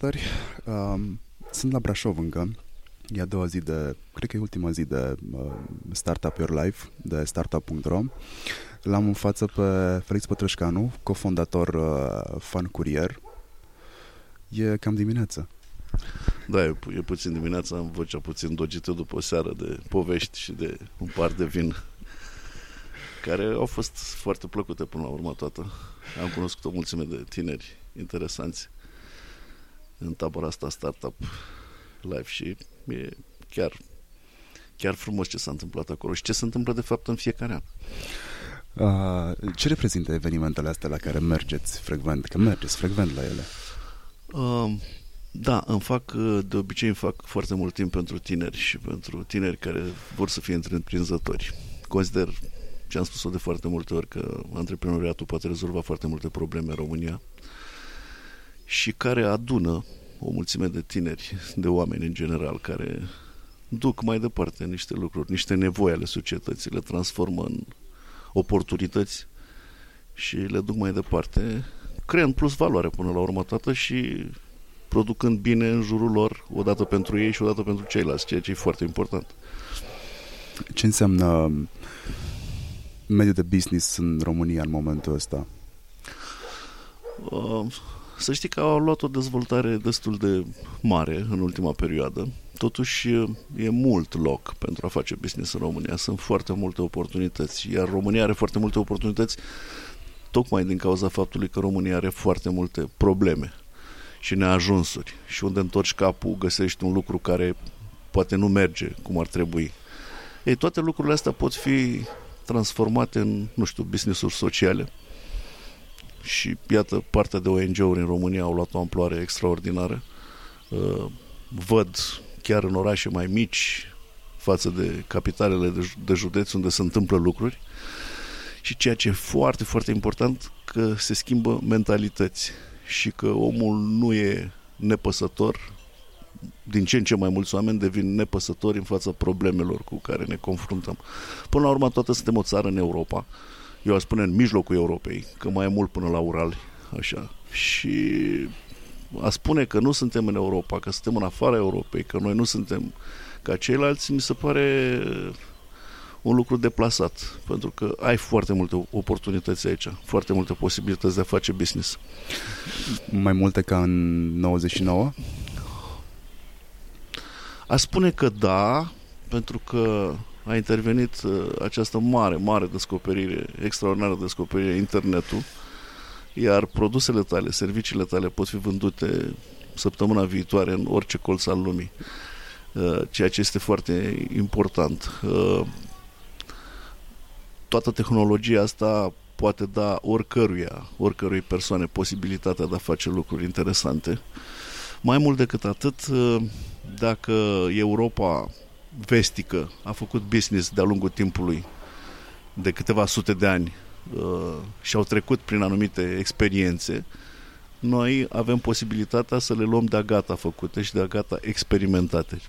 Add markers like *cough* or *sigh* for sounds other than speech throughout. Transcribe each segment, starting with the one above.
podcasteri. Um, sunt la Brașov încă. E a doua zi de, cred că e ultima zi de uh, Startup Your Life, de startup.ro. L-am în față pe Felix Pătrășcanu, cofondator uh, Fan Courier. E cam dimineață. Da, e, e puțin dimineața, am vocea puțin dogită după o seară de povești și de un par de vin care au fost foarte plăcute până la urmă toată. Am cunoscut o mulțime de tineri interesanți în tabăra asta Startup Live și e chiar, chiar frumos ce s-a întâmplat acolo și ce se întâmplă de fapt în fiecare an. Uh, ce reprezintă evenimentele astea la care mergeți frecvent? Că mergeți frecvent la ele. Uh, da, îmi fac, uh, de obicei îmi fac foarte mult timp pentru tineri și pentru tineri care vor să fie întreprinzători. Consider, ce am spus-o de foarte multe ori, că antreprenoriatul poate rezolva foarte multe probleme în România și care adună o mulțime de tineri, de oameni în general, care duc mai departe niște lucruri, niște nevoi ale societății, le transformă în oportunități și le duc mai departe, creând plus valoare până la urmă toată și producând bine în jurul lor, odată pentru ei și odată pentru ceilalți, ceea ce e foarte important. Ce înseamnă mediul de business în România în momentul ăsta? Uh, să știi că au luat o dezvoltare destul de mare în ultima perioadă. Totuși e mult loc pentru a face business în România. Sunt foarte multe oportunități, iar România are foarte multe oportunități tocmai din cauza faptului că România are foarte multe probleme și neajunsuri. Și unde întorci capul, găsești un lucru care poate nu merge cum ar trebui. Ei, toate lucrurile astea pot fi transformate în, nu știu, business-uri sociale și iată, partea de ONG-uri în România au luat o amploare extraordinară. Uh, văd chiar în orașe mai mici față de capitalele de, de județ unde se întâmplă lucruri și ceea ce e foarte, foarte important că se schimbă mentalități și că omul nu e nepăsător din ce în ce mai mulți oameni devin nepăsători în fața problemelor cu care ne confruntăm. Până la urmă, toată suntem o țară în Europa eu aș spune în mijlocul Europei, că mai e mult până la Ural, așa. Și a spune că nu suntem în Europa, că suntem în afara Europei, că noi nu suntem ca ceilalți, mi se pare un lucru deplasat, pentru că ai foarte multe oportunități aici, foarte multe posibilități de a face business. Mai multe ca în 99? A spune că da, pentru că a intervenit uh, această mare, mare descoperire, extraordinară descoperire, internetul, iar produsele tale, serviciile tale pot fi vândute săptămâna viitoare în orice colț al lumii, uh, ceea ce este foarte important. Uh, toată tehnologia asta poate da oricăruia, oricărui persoane posibilitatea de a face lucruri interesante. Mai mult decât atât, dacă Europa vestică a făcut business de-a lungul timpului de câteva sute de ani uh, și au trecut prin anumite experiențe, noi avem posibilitatea să le luăm de-a gata făcute și de-a gata experimentate.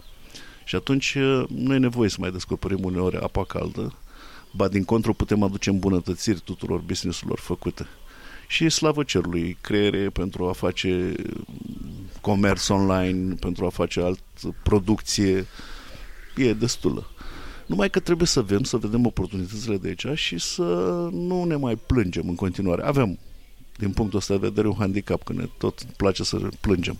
Și atunci uh, nu e nevoie să mai descoperim uneori apa caldă, ba din contră putem aduce îmbunătățiri tuturor businessurilor făcute. Și slavă cerului, creiere pentru a face comerț online, pentru a face alt producție, e destulă. Numai că trebuie să vedem, să vedem oportunitățile de aici și să nu ne mai plângem în continuare. Avem, din punctul ăsta de vedere, un handicap, că ne tot place să plângem.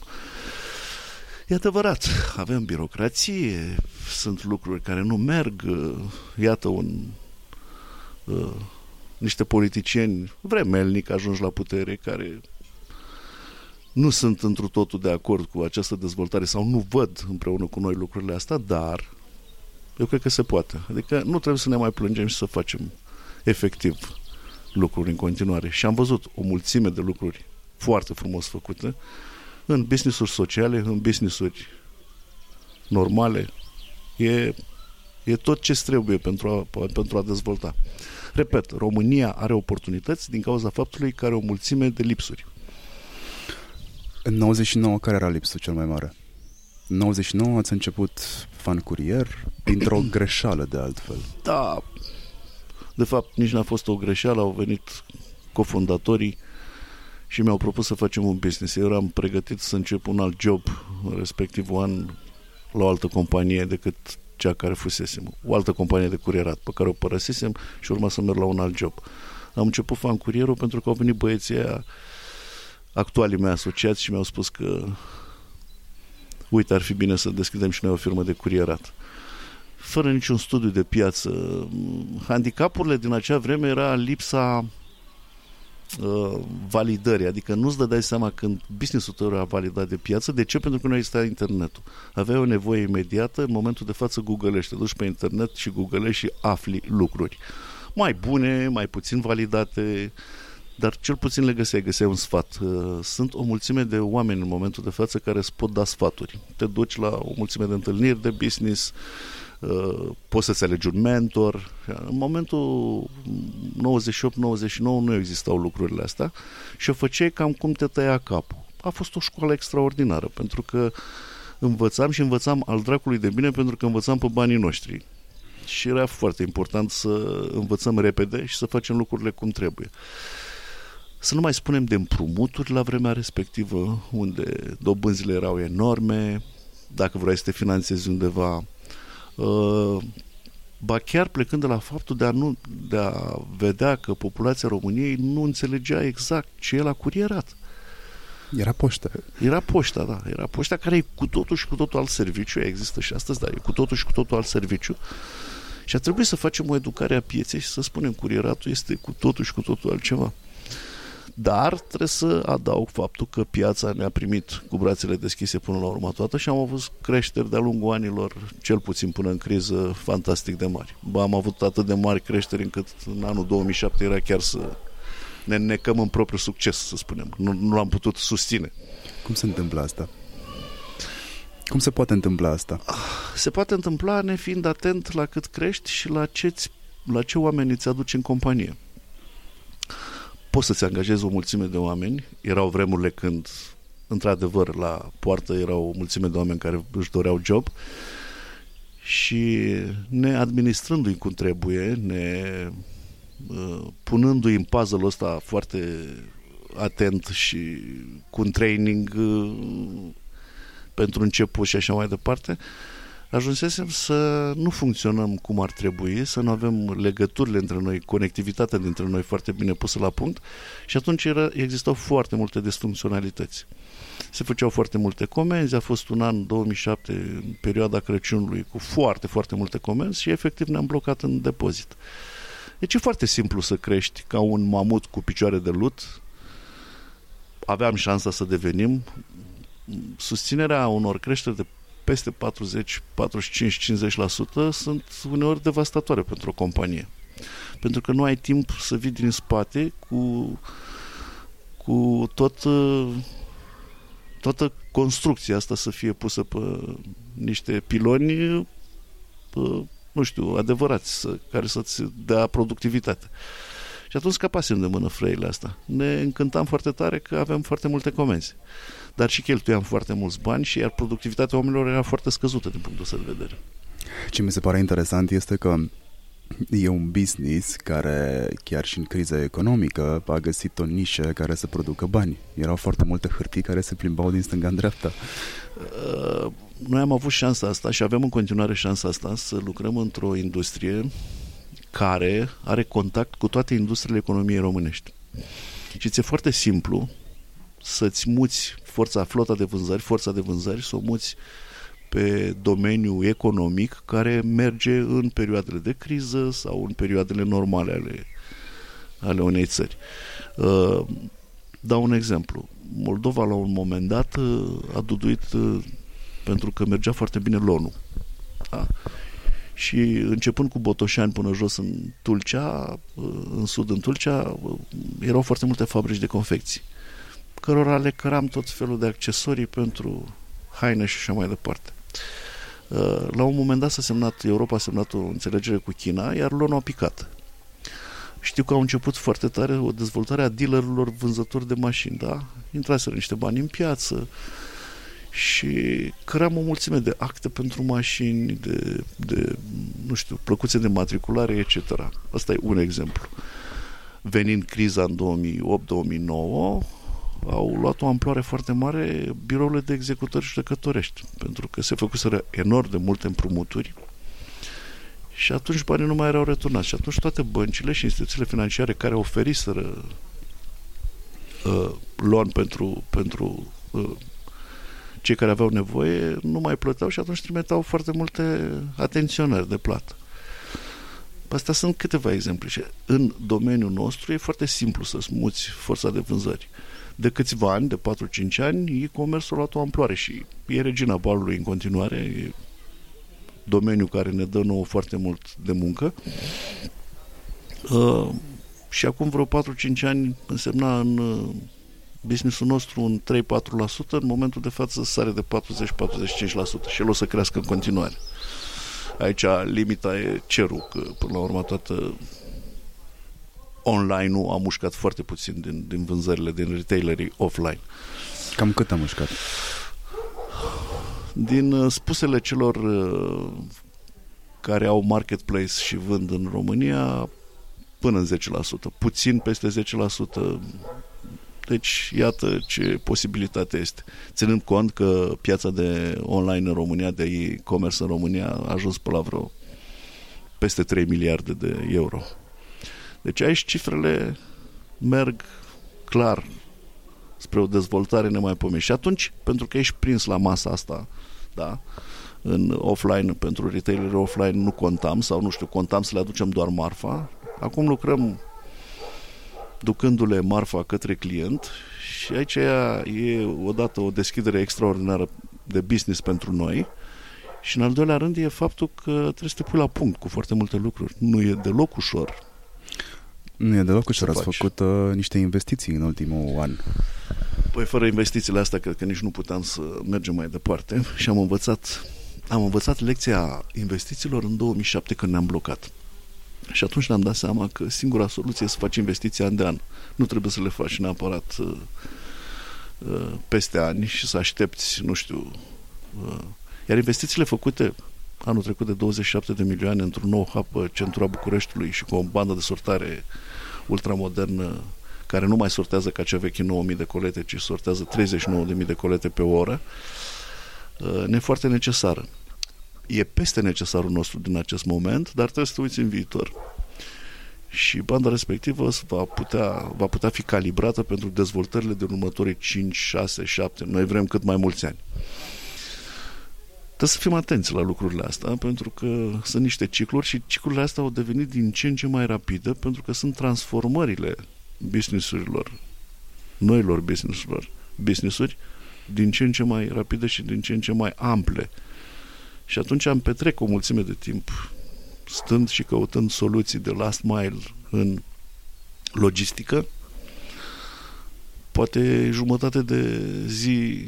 E adevărat, avem birocrație, sunt lucruri care nu merg, iată un uh, niște politicieni vremelnic ajungi la putere care nu sunt întru totul de acord cu această dezvoltare sau nu văd împreună cu noi lucrurile astea, dar eu cred că se poate. Adică nu trebuie să ne mai plângem și să facem efectiv lucruri în continuare. Și am văzut o mulțime de lucruri foarte frumos făcute în business-uri sociale, în business-uri normale. E, e tot ce trebuie pentru a, pentru a dezvolta. Repet, România are oportunități din cauza faptului că are o mulțime de lipsuri. În 99, care era lipsul cel mai mare? În 99 ați început fan curier dintr-o *clears throat* greșeală de altfel. Da, de fapt nici n-a fost o greșeală, au venit cofondatorii și mi-au propus să facem un business. Eu eram pregătit să încep un alt job, respectiv un la o altă companie decât cea care fusesem, o altă companie de curierat pe care o părăsisem și urma să merg la un alt job. Am început fan curierul pentru că au venit băieții aia actualii mei asociați și mi-au spus că uite, ar fi bine să deschidem și noi o firmă de curierat. Fără niciun studiu de piață. Handicapurile din acea vreme era lipsa uh, validării, adică nu-ți dădeai seama când business-ul tău era validat de piață. De ce? Pentru că nu exista internetul. Aveai o nevoie imediată, în momentul de față googlești, te duci pe internet și googlești și afli lucruri. Mai bune, mai puțin validate, dar cel puțin le găseai, găseai un sfat. Uh, sunt o mulțime de oameni în momentul de față care îți pot da sfaturi. Te duci la o mulțime de întâlniri de business, uh, poți să-ți alegi un mentor. În momentul 98-99 nu existau lucrurile astea și o făceai cam cum te tăia capul. A fost o școală extraordinară, pentru că învățam și învățam al dracului de bine pentru că învățam pe banii noștri. Și era foarte important să învățăm repede și să facem lucrurile cum trebuie. Să nu mai spunem de împrumuturi la vremea respectivă, unde dobânzile erau enorme, dacă vrei să te finanțezi undeva. Uh, ba chiar plecând de la faptul de a, nu, de a vedea că populația României nu înțelegea exact ce e la curierat. Era poștă. Era poșta, da. Era poșta care e cu totul și cu totul alt serviciu. Există și astăzi, dar e cu totul și cu totul alt serviciu. Și a trebuit să facem o educare a pieței și să spunem curieratul este cu totul și cu totul altceva. Dar trebuie să adaug faptul că piața ne-a primit cu brațele deschise până la urmă toată și am avut creșteri de-a lungul anilor, cel puțin până în criză, fantastic de mari. Ba, am avut atât de mari creșteri încât în anul 2007 era chiar să ne necăm în propriul succes, să spunem. Nu, nu l-am putut susține. Cum se întâmplă asta? Cum se poate întâmpla asta? Se poate întâmpla nefiind atent la cât crești și la ce, la ce oameni îți aduci în companie poți să-ți angajezi o mulțime de oameni. Erau vremurile când, într-adevăr, la poartă erau o mulțime de oameni care își doreau job și ne administrându-i cum trebuie, ne uh, punându-i în puzzle ăsta foarte atent și cu un training uh, pentru început și așa mai departe, uh, ajunsesem să nu funcționăm cum ar trebui, să nu avem legăturile între noi, conectivitatea dintre noi foarte bine pusă la punct și atunci era, existau foarte multe disfuncționalități. Se făceau foarte multe comenzi, a fost un an 2007, în perioada Crăciunului, cu foarte, foarte multe comenzi și efectiv ne-am blocat în depozit. Deci e foarte simplu să crești ca un mamut cu picioare de lut. Aveam șansa să devenim. Susținerea unor creșteri de peste 40, 45, 50% sunt uneori devastatoare pentru o companie. Pentru că nu ai timp să vii din spate cu, cu tot, toată construcția asta să fie pusă pe niște piloni pe, nu știu, adevărați, să, care să-ți dea productivitate. Și atunci scăpasem de mână frăile asta. Ne încântam foarte tare că avem foarte multe comenzi dar și cheltuiam foarte mulți bani și iar productivitatea oamenilor era foarte scăzută din punctul ăsta de vedere. Ce mi se pare interesant este că e un business care, chiar și în criza economică, a găsit o nișă care să producă bani. Erau foarte multe hârtii care se plimbau din stânga în dreapta. Uh, noi am avut șansa asta și avem în continuare șansa asta să lucrăm într-o industrie care are contact cu toate industriile economiei românești. Și ți-e foarte simplu să-ți muți forța, flota de vânzări, forța de vânzări, să o muți pe domeniul economic care merge în perioadele de criză sau în perioadele normale ale, ale unei țări. Uh, dau un exemplu. Moldova la un moment dat uh, a duduit uh, pentru că mergea foarte bine lonul. Da? Și începând cu Botoșani până jos în Tulcea, în sud în Tulcea, erau foarte multe fabrici de confecții cărora le căram tot felul de accesorii pentru haine și așa mai departe. Uh, la un moment dat s-a semnat, Europa a semnat o înțelegere cu China, iar lor a picat. Știu că au început foarte tare o dezvoltare a dealerilor vânzători de mașini, da? Intraseră niște bani în piață și căram o mulțime de acte pentru mașini, de, de nu știu, plăcuțe de matriculare, etc. Asta e un exemplu. Venind criza în 2008-2009, au luat o amploare foarte mare birourile de executări judecătorești, pentru că se făcuseră enorm de multe împrumuturi și atunci banii nu mai erau returnați. Și atunci toate băncile și instituțiile financiare care oferiseră uh, loan pentru, pentru uh, cei care aveau nevoie nu mai plăteau și atunci trimiteau foarte multe atenționări de plată. Astea sunt câteva exemple și în domeniul nostru e foarte simplu să smuți forța de vânzări. De câțiva ani, de 4-5 ani, e-commerce-ul a luat o amploare și e regina balului în continuare, e domeniu care ne dă nouă foarte mult de muncă. Uh, și acum vreo 4-5 ani însemna în uh, businessul nostru un 3-4%, în momentul de față sare de 40-45% și el o să crească în continuare. Aici limita e cerul, că până la urmă toată online-ul a mușcat foarte puțin din, din vânzările, din retailerii offline. Cam cât a mușcat? Din uh, spusele celor uh, care au marketplace și vând în România, până în 10%. Puțin peste 10%. Deci, iată ce posibilitate este. Ținând cont că piața de online în România, de e-commerce în România, a ajuns pe la vreo peste 3 miliarde de euro. Deci aici cifrele merg clar spre o dezvoltare nemaipomenit. Și atunci, pentru că ești prins la masa asta, da, în offline, pentru retaileri offline nu contam sau nu știu, contam să le aducem doar marfa. Acum lucrăm ducându-le marfa către client și aici e odată o deschidere extraordinară de business pentru noi și în al doilea rând e faptul că trebuie să te pui la punct cu foarte multe lucruri. Nu e deloc ușor. Nu e deloc ușor. Ați făcut uh, niște investiții în ultimul an. Păi fără investițiile astea cred că nici nu puteam să mergem mai departe și am învățat am învățat lecția investițiilor în 2007 când ne-am blocat. Și atunci ne-am dat seama că singura soluție e să faci investiții an de an. Nu trebuie să le faci neapărat uh, uh, peste ani și să aștepți, nu știu. Uh, iar investițiile făcute anul trecut de 27 de milioane într-un nou hub centura Bucureștiului și cu o bandă de sortare ultramodernă care nu mai sortează ca cea veche 9000 de colete, ci sortează 39.000 de colete pe oră, uh, ne e foarte necesară. E peste necesarul nostru din acest moment, dar trebuie să te uiți în viitor. Și banda respectivă va putea, va putea fi calibrată pentru dezvoltările de următorii 5, 6, 7, noi vrem cât mai mulți ani. Trebuie să fim atenți la lucrurile astea, pentru că sunt niște cicluri și ciclurile astea au devenit din ce în ce mai rapide, pentru că sunt transformările businessurilor, noilor businessurilor, businessuri, din ce în ce mai rapide și din ce în ce mai ample. Și atunci am petrec o mulțime de timp stând și căutând soluții de last mile în logistică, poate jumătate de zi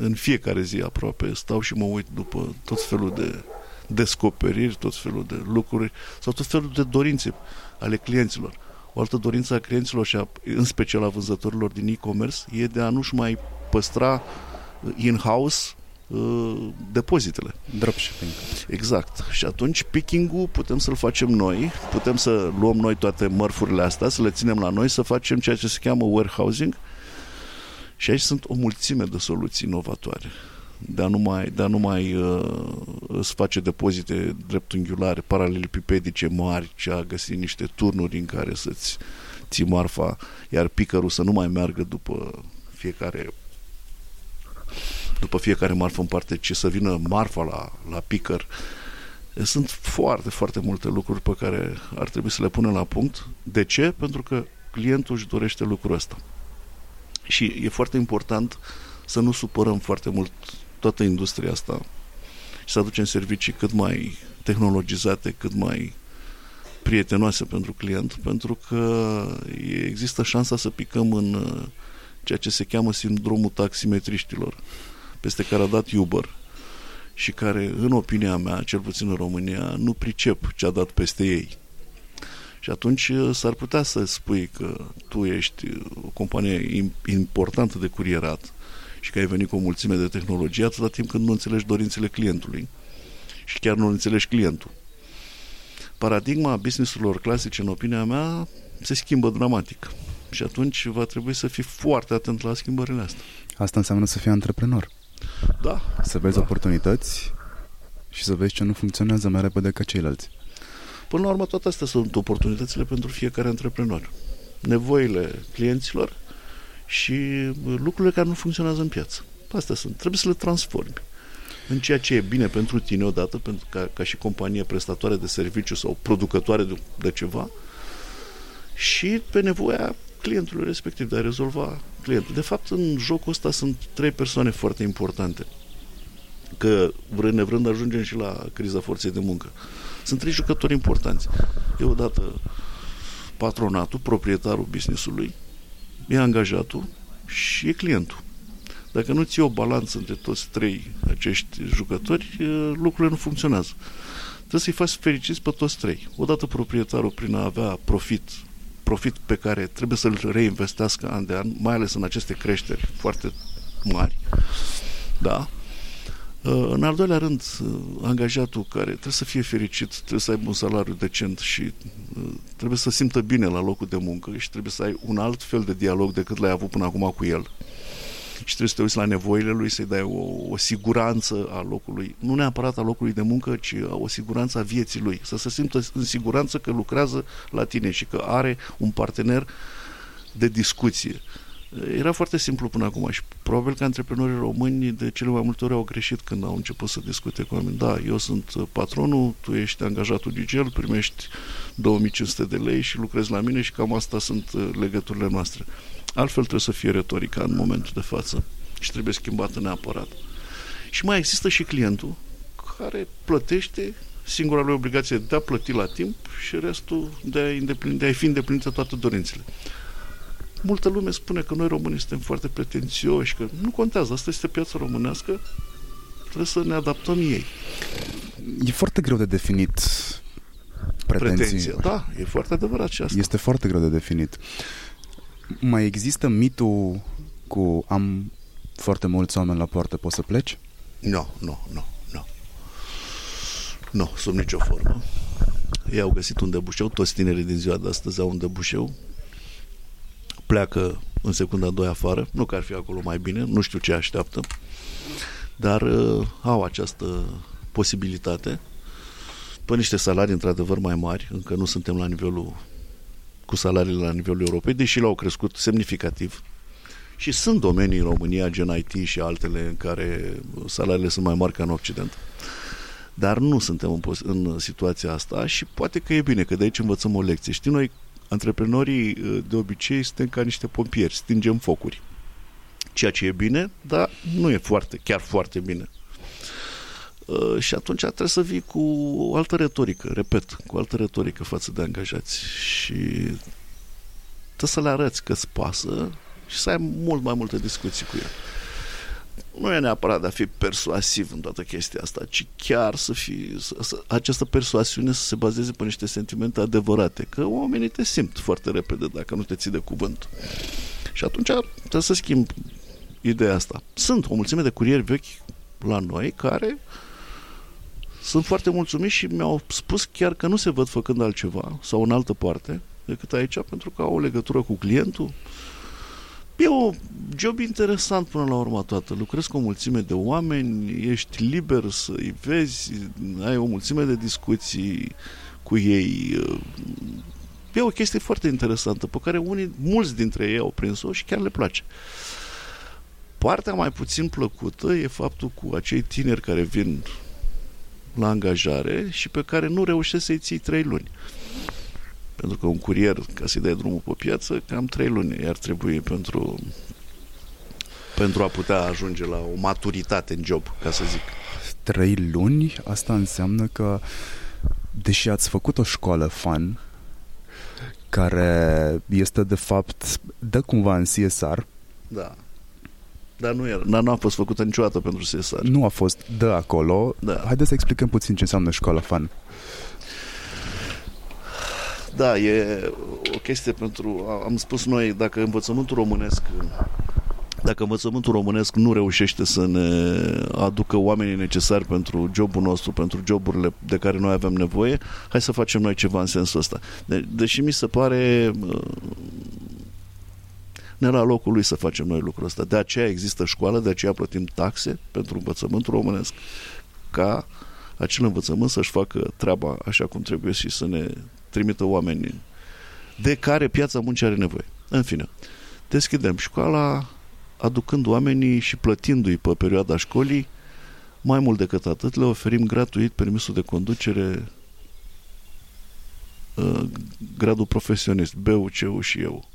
în fiecare zi aproape stau și mă uit după tot felul de descoperiri, tot felul de lucruri sau tot felul de dorințe ale clienților. O altă dorință a clienților și a, în special a vânzătorilor din e-commerce e de a nu-și mai păstra in-house uh, depozitele. Dropshipping. Exact. Și atunci picking-ul putem să-l facem noi, putem să luăm noi toate mărfurile astea, să le ținem la noi, să facem ceea ce se cheamă warehousing și aici sunt o mulțime de soluții inovatoare de a nu mai, de a nu mai uh, îți face depozite dreptunghiulare, paralelipipedice mari, ci a găsi niște turnuri în care să-ți ții marfa, iar picărul să nu mai meargă după fiecare după fiecare marfă în parte, ci să vină marfa la, la picăr. Sunt foarte, foarte multe lucruri pe care ar trebui să le punem la punct. De ce? Pentru că clientul își dorește lucrul ăsta. Și e foarte important să nu supărăm foarte mult toată industria asta și să aducem servicii cât mai tehnologizate, cât mai prietenoase pentru client, pentru că există șansa să picăm în uh, ceea ce se cheamă sindromul taximetriștilor, peste care a dat Uber și care, în opinia mea, cel puțin în România, nu pricep ce a dat peste ei. Și atunci uh, s-ar putea să spui că tu ești uh, o companie importantă de curierat și că ai venit cu o mulțime de tehnologie atâta timp când nu înțelegi dorințele clientului și chiar nu înțelegi clientul. Paradigma businessurilor clasice, în opinia mea, se schimbă dramatic. Și atunci va trebui să fii foarte atent la schimbările astea. Asta înseamnă să fii antreprenor. Da. Să vezi da. oportunități și să vezi ce nu funcționează mai repede ca ceilalți. Până la urmă, toate astea sunt oportunitățile pentru fiecare antreprenor. Nevoile clienților și lucrurile care nu funcționează în piață. Astea sunt. Trebuie să le transformi în ceea ce e bine pentru tine odată, pentru ca, ca și companie prestatoare de serviciu sau producătoare de, de ceva și pe nevoia clientului respectiv de a rezolva clientul. De fapt, în jocul ăsta sunt trei persoane foarte importante. Că vrând nevrând ajungem și la criza forței de muncă. Sunt trei jucători importanți. E odată patronatul, proprietarul businessului, e angajatul și e clientul. Dacă nu ții o balanță între toți trei acești jucători, lucrurile nu funcționează. Trebuie să-i faci fericiți pe toți trei. Odată proprietarul prin a avea profit, profit pe care trebuie să-l reinvestească an de an, mai ales în aceste creșteri foarte mari. Da. În al doilea rând, angajatul care trebuie să fie fericit, trebuie să aibă un salariu decent și trebuie să simtă bine la locul de muncă și trebuie să ai un alt fel de dialog decât l-ai avut până acum cu el. Și trebuie să te uiți la nevoile lui, să-i dai o, o siguranță a locului, nu neapărat a locului de muncă, ci o siguranță a vieții lui, să se simtă în siguranță că lucrează la tine și că are un partener de discuție. Era foarte simplu până acum și probabil că antreprenorii români de cele mai multe ori au greșit când au început să discute cu oameni. Da, eu sunt patronul, tu ești angajatul Gigel, primești 2500 de lei și lucrezi la mine și cam asta sunt legăturile noastre. Altfel trebuie să fie retorica în momentul de față și trebuie schimbată neapărat. Și mai există și clientul care plătește singura lui obligație de a plăti la timp și restul de a, îndeplini, de a fi îndeplinite toate dorințele. Multă lume spune că noi românii suntem foarte pretențioși, că nu contează, asta este piața românească, trebuie să ne adaptăm ei. E foarte greu de definit pretenții. Pretenția, da, e foarte adevărat și asta. Este foarte greu de definit. Mai există mitul cu am foarte mulți oameni la poartă, poți să pleci? Nu, nu, nu, nu. Nu, sub nicio formă. Ei au găsit un debușeu, toți tinerii din ziua de astăzi au un debușeu, pleacă în secunda a doua afară, nu că ar fi acolo mai bine, nu știu ce așteaptă, dar uh, au această posibilitate pe niște salarii într-adevăr mai mari, încă nu suntem la nivelul cu salariile la nivelul Europei, deși l-au crescut semnificativ. Și sunt domenii în România, gen IT și altele, în care salariile sunt mai mari ca în Occident. Dar nu suntem în, în situația asta și poate că e bine, că de aici învățăm o lecție. Știi, noi, antreprenorii, de obicei, suntem ca niște pompieri, stingem focuri. Ceea ce e bine, dar nu e foarte, chiar foarte bine. Uh, și atunci trebuie să vii cu o altă retorică, repet, cu o altă retorică față de angajați și trebuie să le arăți că îți pasă și să ai mult mai multe discuții cu el. Nu e neapărat de a fi persuasiv în toată chestia asta, ci chiar să fii, să, să, această persoasiune să se bazeze pe niște sentimente adevărate, că oamenii te simt foarte repede dacă nu te ții de cuvânt. Și atunci trebuie să schimb ideea asta. Sunt o mulțime de curieri vechi la noi care sunt foarte mulțumiți și mi-au spus chiar că nu se văd făcând altceva sau în altă parte decât aici pentru că au o legătură cu clientul. E un job interesant până la urmă toată. Lucrezi cu o mulțime de oameni, ești liber să-i vezi, ai o mulțime de discuții cu ei. E o chestie foarte interesantă pe care unii, mulți dintre ei au prins-o și chiar le place. Partea mai puțin plăcută e faptul cu acei tineri care vin la angajare și pe care nu reușești să-i ții trei luni. Pentru că un curier, ca să-i dai drumul pe piață, cam trei luni ar trebui pentru, pentru a putea ajunge la o maturitate în job, ca să zic. Trei luni? Asta înseamnă că, deși ați făcut o școală fan, care este de fapt, dă cumva în CSR, da dar nu, era, dar nu a fost făcută niciodată pentru CSR. Nu a fost de acolo. Da. Haideți să explicăm puțin ce înseamnă școala fan. Da, e o chestie pentru... Am spus noi, dacă învățământul românesc dacă învățământul românesc nu reușește să ne aducă oamenii necesari pentru jobul nostru, pentru joburile de care noi avem nevoie, hai să facem noi ceva în sensul ăsta. De- deși mi se pare ne la locul lui să facem noi lucrul ăsta. De aceea există școală, de aceea plătim taxe pentru învățământul românesc, ca acel învățământ să-și facă treaba așa cum trebuie și să ne trimită oameni de care piața muncii are nevoie. În fine, deschidem școala, aducând oamenii și plătindu-i pe perioada școlii, mai mult decât atât, le oferim gratuit permisul de conducere uh, gradul profesionist, BU, CU și eu.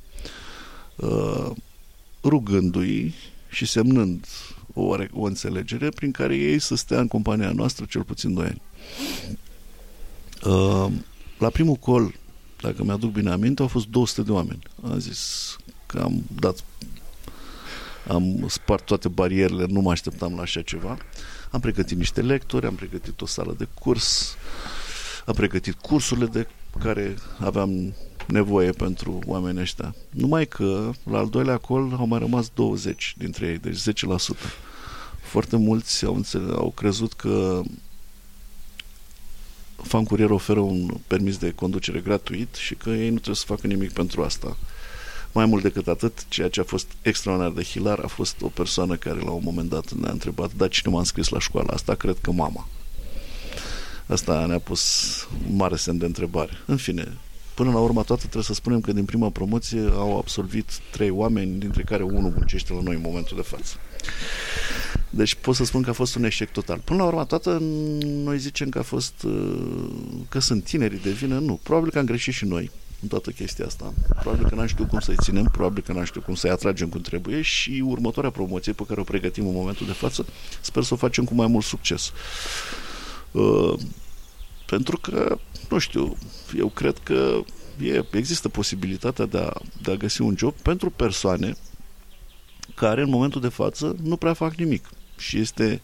Uh, rugându-i și semnând o, o înțelegere prin care ei să stea în compania noastră cel puțin 2 ani. Uh, la primul col, dacă mi-aduc bine aminte, au fost 200 de oameni. Am zis că am dat am spart toate barierele, nu mă așteptam la așa ceva. Am pregătit niște lectori, am pregătit o sală de curs, am pregătit cursurile de care aveam nevoie pentru oamenii ăștia. Numai că la al doilea col au mai rămas 20 dintre ei, deci 10%. Foarte mulți au, înțeles, au crezut că Fan Curier oferă un permis de conducere gratuit și că ei nu trebuie să facă nimic pentru asta. Mai mult decât atât, ceea ce a fost extraordinar de hilar a fost o persoană care la un moment dat ne-a întrebat, dar cine m-a înscris la școala asta? Cred că mama. Asta ne-a pus mare semn de întrebare. În fine, până la urmă toată trebuie să spunem că din prima promoție au absolvit trei oameni, dintre care unul muncește la noi în momentul de față. Deci pot să spun că a fost un eșec total. Până la urmă toată noi zicem că a fost că sunt tinerii de vină. Nu, probabil că am greșit și noi în toată chestia asta. Probabil că n-am știut cum să-i ținem, probabil că n-am știut cum să-i atragem cum trebuie și următoarea promoție pe care o pregătim în momentul de față, sper să o facem cu mai mult succes. Uh, pentru că, nu știu, eu cred că e, există posibilitatea de a, de a găsi un job pentru persoane care în momentul de față nu prea fac nimic. Și este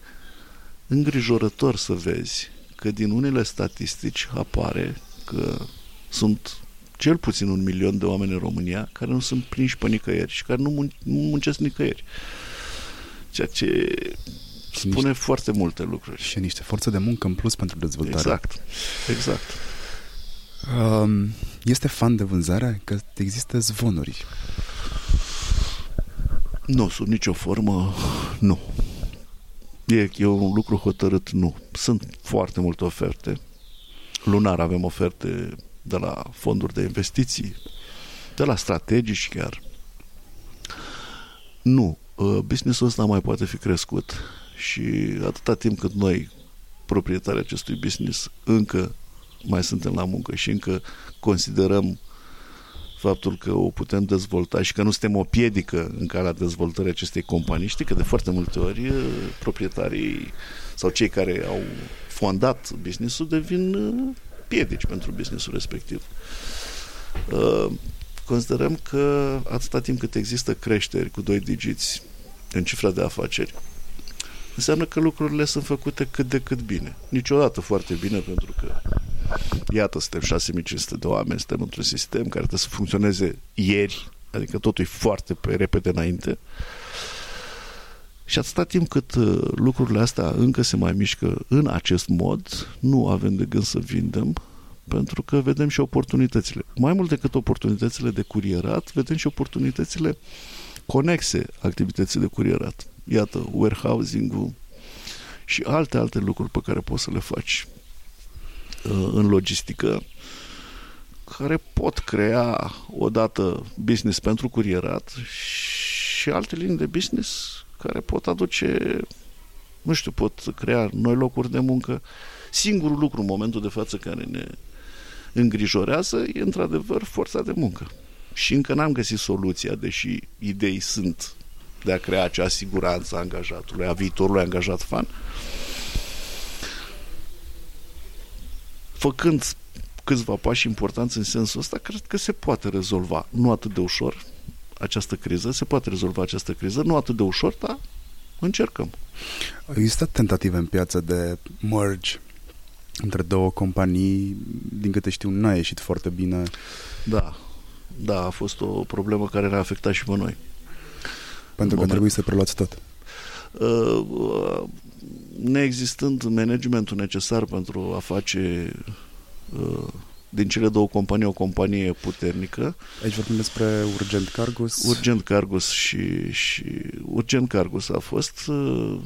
îngrijorător să vezi că din unele statistici apare că sunt cel puțin un milion de oameni în România care nu sunt prinși pe nicăieri și care nu, mun- nu muncesc nicăieri. Ceea ce și spune niște, foarte multe lucruri. Și niște forțe de muncă în plus pentru dezvoltare. Exact, exact. Um, este fan de vânzare? Că există zvonuri. Nu, sub nicio formă, nu. E, e un lucru hotărât, nu. Sunt foarte multe oferte. Lunar avem oferte de la fonduri de investiții, de la strategici chiar. Nu, uh, businessul ăsta mai poate fi crescut și atâta timp cât noi, proprietarii acestui business, încă mai suntem la muncă și încă considerăm faptul că o putem dezvolta și că nu suntem o piedică în calea dezvoltării acestei companii. Știi că de foarte multe ori uh, proprietarii sau cei care au fondat businessul devin uh, piedici pentru businessul respectiv. Uh, considerăm că atâta timp cât există creșteri cu doi digiți în cifra de afaceri, înseamnă că lucrurile sunt făcute cât de cât bine. Niciodată foarte bine, pentru că iată, suntem 6500 de oameni, suntem într-un sistem care trebuie să funcționeze ieri, adică totul e foarte pe repede înainte. Și atâta timp cât uh, lucrurile astea încă se mai mișcă în acest mod, nu avem de gând să vindem, pentru că vedem și oportunitățile. Mai mult decât oportunitățile de curierat, vedem și oportunitățile conexe activității de curierat. Iată, warehousing-ul și alte, alte lucruri pe care poți să le faci uh, în logistică care pot crea odată business pentru curierat și alte linii de business care pot aduce, nu știu, pot crea noi locuri de muncă. Singurul lucru în momentul de față care ne îngrijorează e într-adevăr forța de muncă. Și încă n-am găsit soluția, deși idei sunt de a crea acea siguranță a angajatului, a viitorului angajat fan. Făcând câțiva pași importanți în sensul ăsta, cred că se poate rezolva. Nu atât de ușor, această criză, se poate rezolva această criză, nu atât de ușor, dar încercăm. Au existat tentative în piață de merge între două companii, din câte știu, n-a ieșit foarte bine. Da, da, a fost o problemă care ne-a afectat și pe noi. Pentru că trebuie să preluați tot. Uh, uh, neexistând managementul necesar pentru a face uh, din cele două companii o companie puternică. Aici vorbim despre Urgent Cargus. Urgent Cargus și, și Urgent Cargus a fost uh,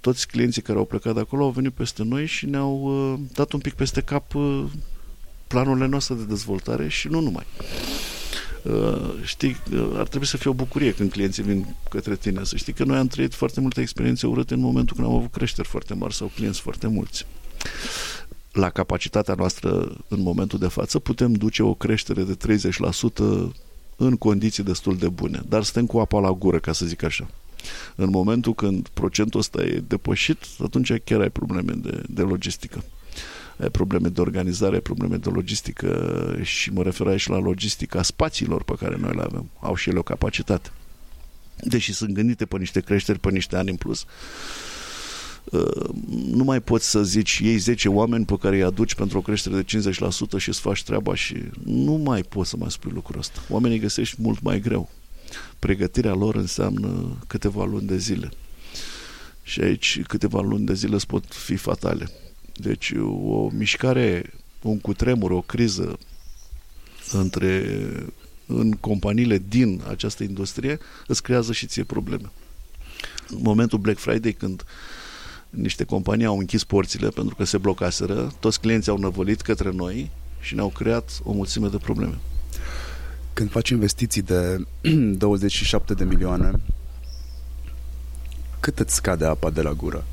toți clienții care au plecat de acolo au venit peste noi și ne-au uh, dat un pic peste cap uh, planurile noastre de dezvoltare și nu numai. Uh, știi, uh, ar trebui să fie o bucurie când clienții vin către tine. Să știi că noi am trăit foarte multe experiențe urâte în momentul când am avut creșteri foarte mari sau clienți foarte mulți. La capacitatea noastră în momentul de față putem duce o creștere de 30% în condiții destul de bune, dar suntem cu apa la gură, ca să zic așa. În momentul când procentul ăsta e depășit, atunci chiar ai probleme de, de logistică probleme de organizare, probleme de logistică și mă refer aici la logistica spațiilor pe care noi le avem. Au și ele o capacitate. Deși sunt gândite pe niște creșteri, pe niște ani în plus, uh, nu mai poți să zici ei 10 oameni pe care îi aduci pentru o creștere de 50% și îți faci treaba și nu mai poți să mai spui lucrul ăsta. Oamenii găsești mult mai greu. Pregătirea lor înseamnă câteva luni de zile. Și aici câteva luni de zile îți pot fi fatale. Deci o mișcare, un cutremur, o criză între în companiile din această industrie îți creează și ție probleme. În momentul Black Friday, când niște companii au închis porțile pentru că se blocaseră, toți clienții au năvălit către noi și ne-au creat o mulțime de probleme. Când faci investiții de *clears throat* 27 de milioane, cât îți scade apa de la gură?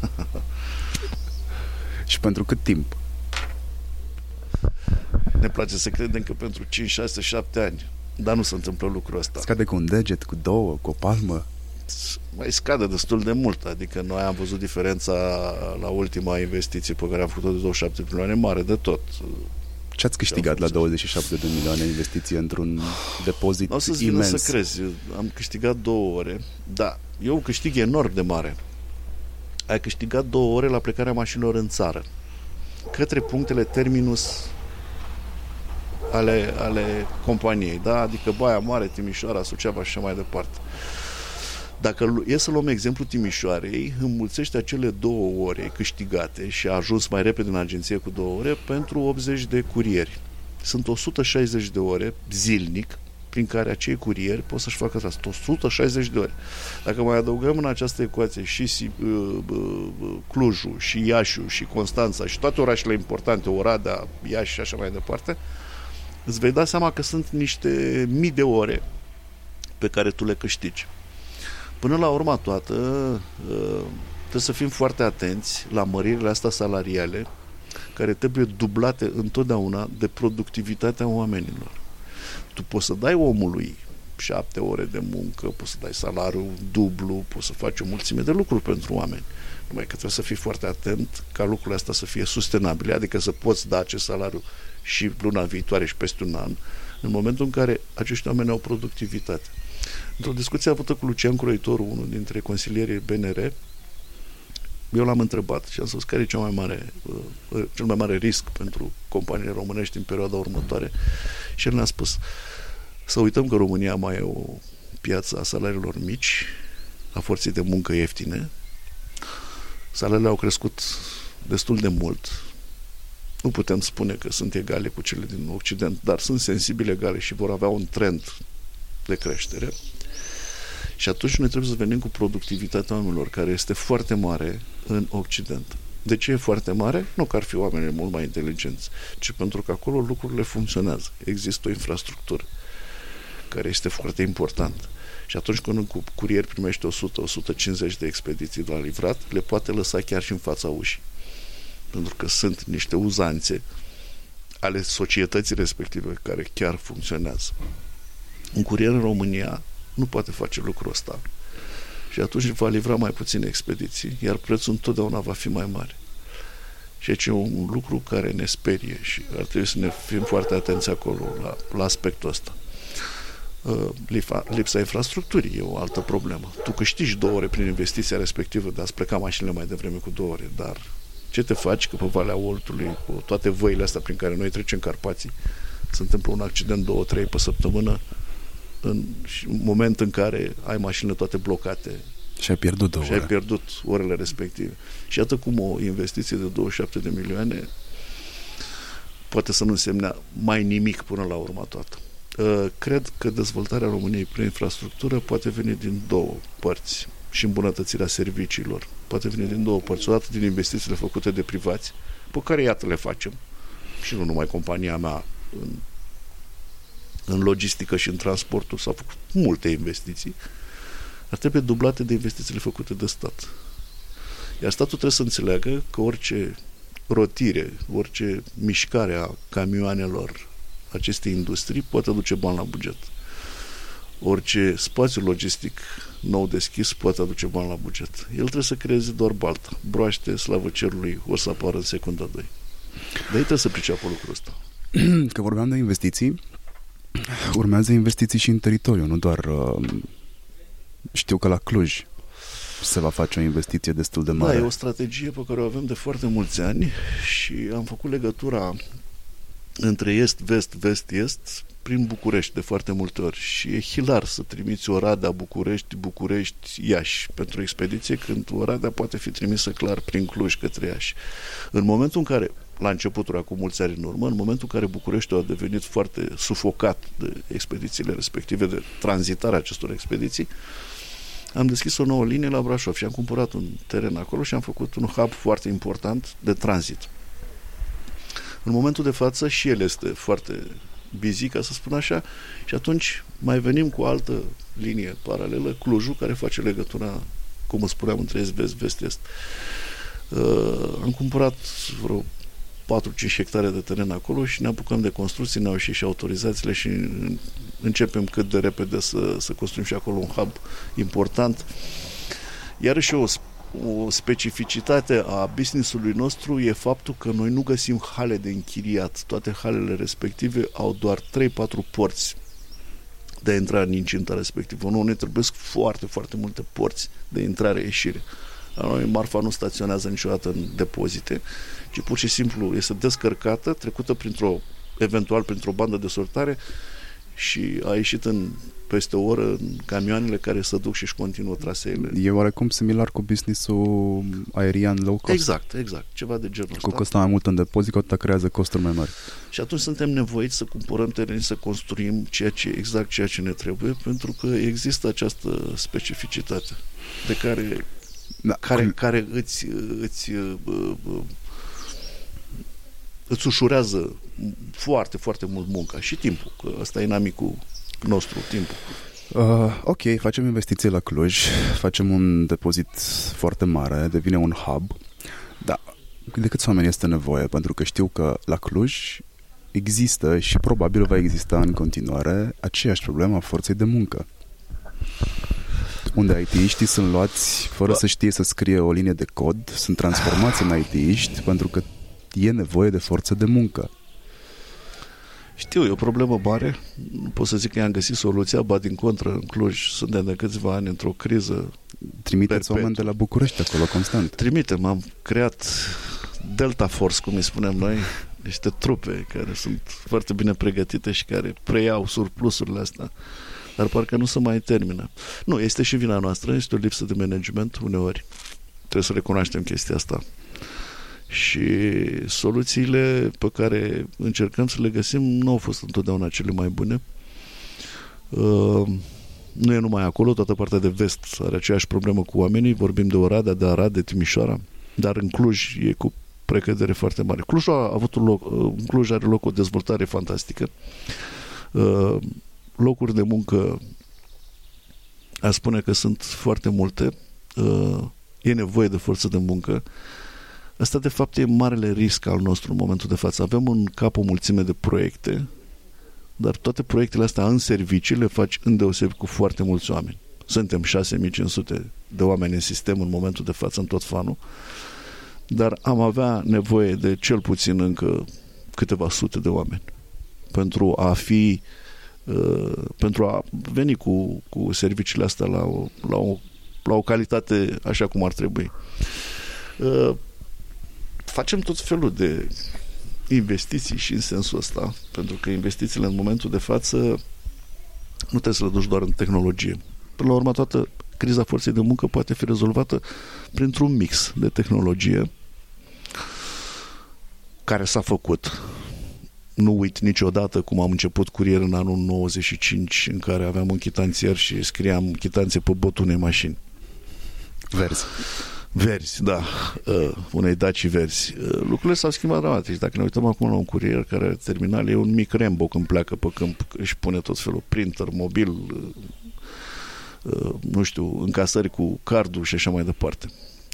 *laughs* Și pentru cât timp? Ne place să credem că pentru 5, 6, 7 ani. Dar nu se întâmplă lucrul ăsta. Scade cu un deget, cu două, cu o palmă? Mai scade destul de mult. Adică noi am văzut diferența la ultima investiție pe care am făcut-o de 27 milioane, mare de tot. Ce ați câștigat la 27 de milioane investiție într-un depozit o să-ți imens? să crezi. Am câștigat două ore. Da, eu câștig enorm de mare ai câștigat două ore la plecarea mașinilor în țară, către punctele terminus ale, ale companiei, da? adică Baia Mare, Timișoara, Suceava și așa mai departe. Dacă e să luăm exemplu Timișoarei, înmulțește acele două ore câștigate și a ajuns mai repede în agenție cu două ore pentru 80 de curieri. Sunt 160 de ore zilnic prin care acei curieri pot să-și facă asta. 160 de ore. Dacă mai adăugăm în această ecuație și uh, uh, Clujul, și Iașiul, și Constanța, și toate orașele importante, Oradea, Iași și așa mai departe, îți vei da seama că sunt niște mii de ore pe care tu le câștigi. Până la urma toată, uh, trebuie să fim foarte atenți la măririle astea salariale, care trebuie dublate întotdeauna de productivitatea oamenilor tu poți să dai omului șapte ore de muncă, poți să dai salariu dublu, poți să faci o mulțime de lucruri pentru oameni. Numai că trebuie să fii foarte atent ca lucrurile astea să fie sustenabile, adică să poți da acest salariu și luna viitoare și peste un an, în momentul în care acești oameni au productivitate. Într-o discuție avută cu Lucian Croitoru, unul dintre consilierii BNR, eu l-am întrebat și am spus care e cel mai mare, uh, cel mai mare risc pentru companiile românești în perioada următoare. Și el ne-a spus să uităm că România mai e o piață a salariilor mici, a forței de muncă ieftine. Salariile au crescut destul de mult. Nu putem spune că sunt egale cu cele din Occident, dar sunt sensibile egale și vor avea un trend de creștere. Și atunci noi trebuie să venim cu productivitatea oamenilor, care este foarte mare în Occident. De ce e foarte mare? Nu că ar fi oameni mult mai inteligenți, ci pentru că acolo lucrurile funcționează. Există o infrastructură care este foarte important. Și atunci când un curier primește 100-150 de expediții la livrat, le poate lăsa chiar și în fața ușii. Pentru că sunt niște uzanțe ale societății respective care chiar funcționează. Un curier în România nu poate face lucrul ăsta. Și atunci va livra mai puține expediții, iar prețul întotdeauna va fi mai mare. Și aici e un lucru care ne sperie și ar trebui să ne fim foarte atenți acolo la, la aspectul ăsta. Uh, lipsa, lipsa infrastructurii e o altă problemă. Tu câștigi două ore prin investiția respectivă de a-ți pleca mașinile mai devreme cu două ore, dar ce te faci că pe Valea Oltului, cu toate văile astea prin care noi trecem Carpații, se întâmplă un accident două, trei pe săptămână, în moment în care ai mașinile toate blocate. Și ai pierdut două Și ai pierdut orele respective. Și atât cum o investiție de 27 de milioane poate să nu însemne mai nimic până la urmă toată. Uh, cred că dezvoltarea României prin infrastructură poate veni din două părți și îmbunătățirea serviciilor. Poate veni din două părți. Odată din investițiile făcute de privați, pe care iată le facem. Și nu numai compania mea în, în logistică și în transportul s-au făcut multe investiții, ar trebui dublate de investițiile făcute de stat. Iar statul trebuie să înțeleagă că orice rotire, orice mișcare a camioanelor acestei industrii poate aduce bani la buget. Orice spațiu logistic nou deschis poate aduce bani la buget. El trebuie să creeze doar balta. Broaște, slavă cerului, o să apară în secunda 2. Dar ei trebuie să priceapă lucrul ăsta. Că vorbeam de investiții, urmează investiții și în teritoriu, nu doar... Uh, știu că la Cluj se va face o investiție destul de mare. Da, e o strategie pe care o avem de foarte mulți ani și am făcut legătura între est, vest, vest, est prin București de foarte multe ori și e hilar să trimiți Oradea, București, București, Iași pentru expediție când Oradea poate fi trimisă clar prin Cluj către Iași. În momentul în care la începutul acum mulți ani în urmă, în momentul în care Bucureștiul a devenit foarte sufocat de expedițiile respective, de tranzitarea acestor expediții, am deschis o nouă linie la Brașov și am cumpărat un teren acolo și am făcut un hub foarte important de tranzit. În momentul de față și el este foarte busy, ca să spun așa, și atunci mai venim cu o altă linie paralelă, Clujul, care face legătura, cum spuneam, între est, vest, vest, est. Uh, am cumpărat vreo 4-5 hectare de teren acolo și ne apucăm de construcții, ne-au ieșit și autorizațiile și începem cât de repede să, să construim și acolo un hub important. Iarăși o, o specificitate a businessului nostru e faptul că noi nu găsim hale de închiriat. Toate halele respective au doar 3-4 porți de intrare în incinta respectivă. Nu ne trebuie foarte, foarte multe porți de intrare-ieșire. La noi marfa nu staționează niciodată în depozite, ci pur și simplu este descărcată, trecută printr-o, eventual printr-o bandă de sortare și a ieșit în peste o oră în camioanele care să duc și își continuă traseele. E oarecum similar cu businessul aerian low cost? Exact, exact. Ceva de genul ăsta. Cu costă mai mult în depozit, cu atât creează costuri mai mari. Și atunci suntem nevoiți să cumpărăm teren, să construim ceea ce, exact ceea ce ne trebuie, pentru că există această specificitate de care da. care, care îți, îți, uh, uh, îți ușurează foarte, foarte mult munca și timpul, că ăsta e inamicul nostru, timpul. Uh, ok, facem investiții la Cluj, facem un depozit foarte mare, devine un hub, dar de câți oameni este nevoie? Pentru că știu că la Cluj există și probabil va exista în continuare aceeași problemă a forței de muncă unde IT-iștii sunt luați fără ba. să știe să scrie o linie de cod, sunt transformați în IT-iști pentru că e nevoie de forță de muncă. Știu, e o problemă mare. Nu pot să zic că i-am găsit soluția, ba din contră, în Cluj suntem de câțiva ani într-o criză. Trimiteți oameni de la București acolo constant. Trimitem, am creat Delta Force, cum îi spunem noi, *laughs* niște trupe care sunt foarte bine pregătite și care preiau surplusurile astea dar parcă nu se mai termină. Nu, este și vina noastră, este o lipsă de management uneori. Trebuie să recunoaștem chestia asta. Și soluțiile pe care încercăm să le găsim nu au fost întotdeauna cele mai bune. Uh, nu e numai acolo, toată partea de vest are aceeași problemă cu oamenii, vorbim de Oradea, de Arad, de Timișoara, dar în Cluj e cu precădere foarte mare. Cluj a avut un loc, uh, Cluj are loc o dezvoltare fantastică. Uh, locuri de muncă a spune că sunt foarte multe, uh, e nevoie de forță de muncă. Asta, de fapt, e marele risc al nostru în momentul de față. Avem în cap o mulțime de proiecte, dar toate proiectele astea în servicii le faci îndeosebi cu foarte mulți oameni. Suntem 6500 de oameni în sistem în momentul de față, în tot fanul, dar am avea nevoie de cel puțin încă câteva sute de oameni pentru a fi uh, Uh, pentru a veni cu, cu serviciile astea la o, la, o, la o calitate așa cum ar trebui. Uh, facem tot felul de investiții și în sensul ăsta, pentru că investițiile în momentul de față nu trebuie să le duci doar în tehnologie. Până la urmă, toată criza forței de muncă poate fi rezolvată printr-un mix de tehnologie care s-a făcut nu uit niciodată cum am început curier în anul 95 în care aveam un chitanțier și scriam chitanțe pe botul mașini. Verzi. Verzi, da. Uh, unei daci verzi. Uh, lucrurile s-au schimbat dramatic. Dacă ne uităm acum la un curier care terminal e un mic Rambo când pleacă pe câmp, își pune tot felul printer, mobil, uh, uh, nu știu, încasări cu cardul și așa mai departe.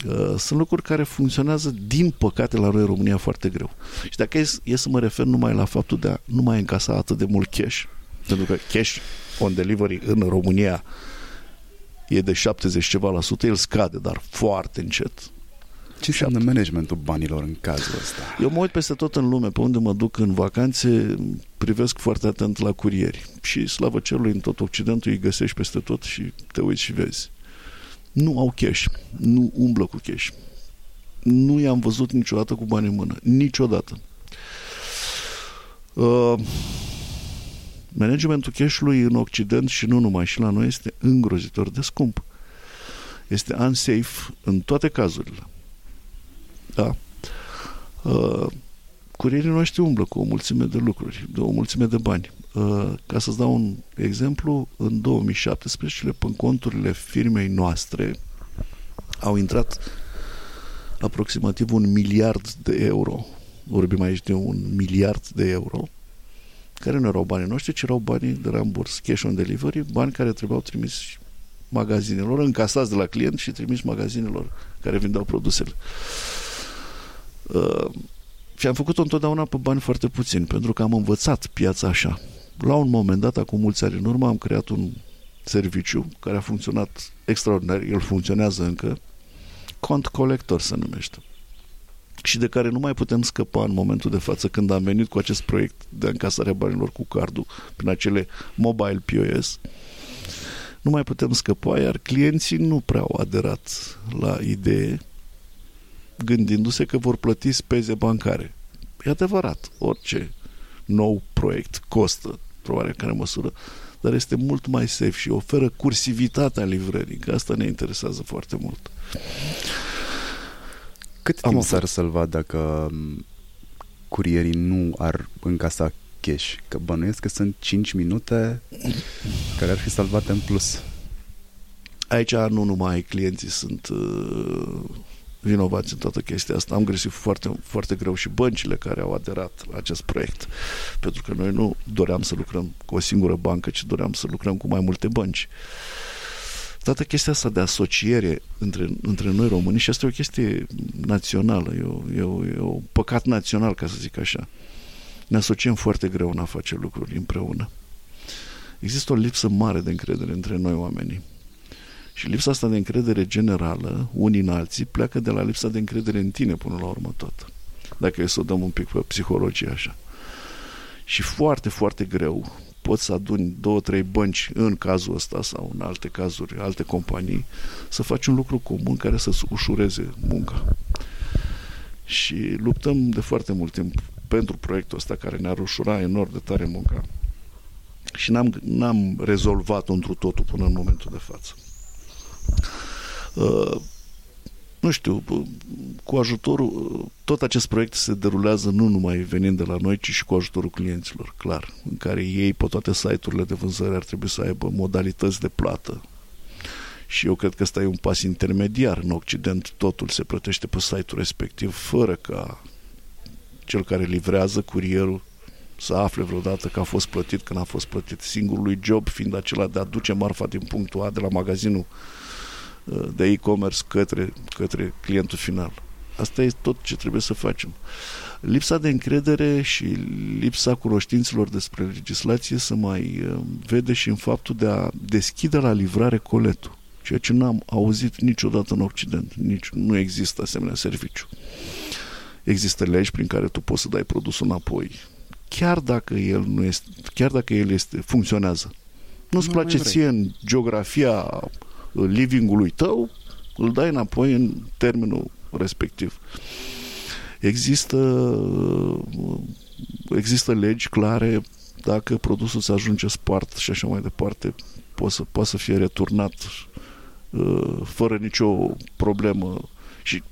Uh, sunt lucruri care funcționează, din păcate, la noi în România foarte greu. Și dacă e, e să mă refer numai la faptul de a nu mai încasa atât de mult cash, pentru că cash on delivery în România e de 70 ceva la sută, el scade, dar foarte încet. Ce înseamnă managementul banilor în cazul ăsta? Eu mă uit peste tot în lume, pe unde mă duc în vacanțe, privesc foarte atent la curieri. Și slavă cerului, în tot Occidentul îi găsești peste tot și te uiți și vezi. Nu au cash, nu umblă cu cash. Nu i-am văzut niciodată cu bani în mână, niciodată. Uh, managementul cash-ului în Occident și nu numai, și la noi este îngrozitor de scump. Este unsafe în toate cazurile. Da. Uh, curierii noștri umblă cu o mulțime de lucruri, de o mulțime de bani. Uh, ca să-ți dau un exemplu, în 2017, pe conturile firmei noastre au intrat aproximativ un miliard de euro. Vorbim aici de un miliard de euro care nu erau banii noștri, ci erau banii de ramburs, cash on delivery, bani care trebuiau trimis magazinelor, încasați de la client și trimis magazinelor care vindeau produsele. Uh, și am făcut-o întotdeauna pe bani foarte puțini, pentru că am învățat piața așa. La un moment dat, acum mulți ani în urmă, am creat un serviciu care a funcționat extraordinar, el funcționează încă, cont colector se numește și de care nu mai putem scăpa în momentul de față când am venit cu acest proiect de încasare a banilor cu cardul prin acele mobile POS nu mai putem scăpa, iar clienții nu prea au aderat la idee gândindu-se că vor plăti speze bancare. E adevărat, orice nou proiect costă într-o oarecare măsură, dar este mult mai safe și oferă cursivitatea livrării, că asta ne interesează foarte mult. Cât Am timp s-ar salva dacă curierii nu ar încasa cash? Că bănuiesc că sunt 5 minute care ar fi salvate în plus. Aici nu numai clienții sunt uh, vinovați în toată chestia asta. Am găsit foarte, foarte greu și băncile care au aderat la acest proiect. Pentru că noi nu doream să lucrăm cu o singură bancă, ci doream să lucrăm cu mai multe bănci. Toată chestia asta de asociere între, între noi români și asta e o chestie națională, e, o, e, o, e o păcat național, ca să zic așa. Ne asociem foarte greu în a face lucruri împreună. Există o lipsă mare de încredere între noi oamenii. Și lipsa asta de încredere generală, unii în alții, pleacă de la lipsa de încredere în tine până la urmă tot. Dacă e să o dăm un pic pe psihologie așa. Și foarte, foarte greu poți să aduni două, trei bănci în cazul ăsta sau în alte cazuri, alte companii, să faci un lucru comun care să-ți ușureze munca. Și luptăm de foarte mult timp pentru proiectul ăsta care ne-ar ușura enorm de tare munca. Și n-am, n-am rezolvat întru totul până în momentul de față. Uh, nu știu, cu ajutorul, tot acest proiect se derulează nu numai venind de la noi, ci și cu ajutorul clienților, clar, în care ei pe toate site-urile de vânzări ar trebui să aibă modalități de plată. Și eu cred că ăsta e un pas intermediar. În Occident totul se plătește pe site-ul respectiv, fără ca cel care livrează, curierul, să afle vreodată că a fost plătit, când a fost plătit. Singurul job fiind acela de a duce marfa din punctul A de la magazinul de e-commerce către, către clientul final. Asta e tot ce trebuie să facem. Lipsa de încredere și lipsa cunoștințelor despre legislație se mai uh, vede și în faptul de a deschide la livrare coletul, ceea ce n-am auzit niciodată în Occident. Nici nu există asemenea serviciu. Există legi prin care tu poți să dai produsul înapoi, chiar dacă el nu este, chiar dacă el este, funcționează. Nu-ți nu place ție în geografia livingului tău, îl dai înapoi în termenul respectiv. Există, există legi clare dacă produsul se ajunge spart și așa mai departe, poate să, poate să fie returnat uh, fără nicio problemă și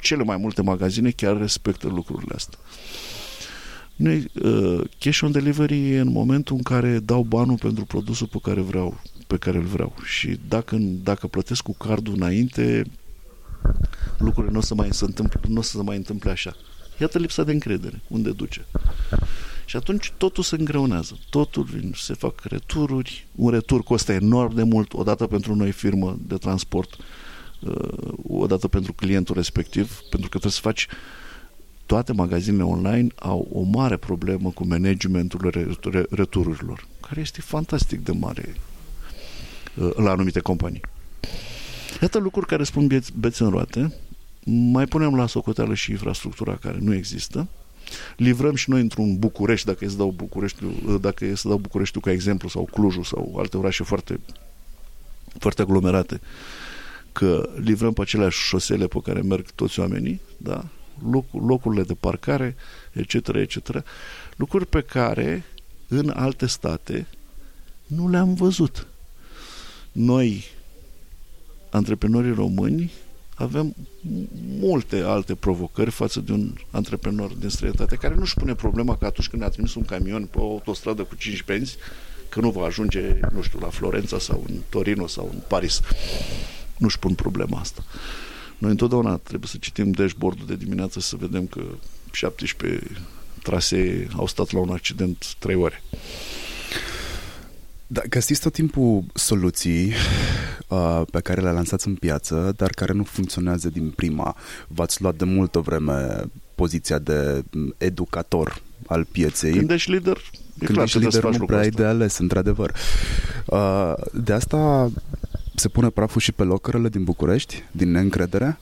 cele mai multe magazine chiar respectă lucrurile astea. Noi, uh, cash on delivery e în momentul în care dau banul pentru produsul pe care vreau, pe care îl vreau. Și dacă, dacă plătesc cu cardul înainte, lucrurile nu o să mai se întâmple, nu o să se mai întâmple așa. Iată lipsa de încredere. Unde duce? Și atunci totul se îngreunează. Totul se fac retururi. Un retur costă enorm de mult, odată pentru noi firmă de transport, uh, odată pentru clientul respectiv, pentru că trebuie să faci toate magazinele online au o mare problemă cu managementul retururilor, care este fantastic de mare uh, la anumite companii. Iată lucruri care spun beți în roate, mai punem la socoteală și infrastructura care nu există, livrăm și noi într-un București, dacă e să dau București, dacă e să dau Bucureștiul ca exemplu, sau Clujul, sau alte orașe foarte, foarte aglomerate, că livrăm pe aceleași șosele pe care merg toți oamenii, da? Loc, locurile de parcare, etc., etc., lucruri pe care în alte state nu le-am văzut. Noi, antreprenorii români, avem multe alte provocări față de un antreprenor din străinătate care nu-și pune problema că atunci când a trimis un camion pe o autostradă cu 5 benzi, că nu va ajunge, nu știu, la Florența sau în Torino sau în Paris. Nu-și pun problema asta. Noi întotdeauna trebuie să citim dashboard-ul de dimineață să vedem că 17 trasee au stat la un accident 3 ore. Da, găsiți tot timpul soluții uh, pe care le lansați în piață, dar care nu funcționează din prima. V-ați luat de multă vreme poziția de educator al pieței. Când ești lider, e Când ești lider nu prea ai de ales, într-adevăr. Uh, de asta se pune praful și pe locărele din București, din neîncredere?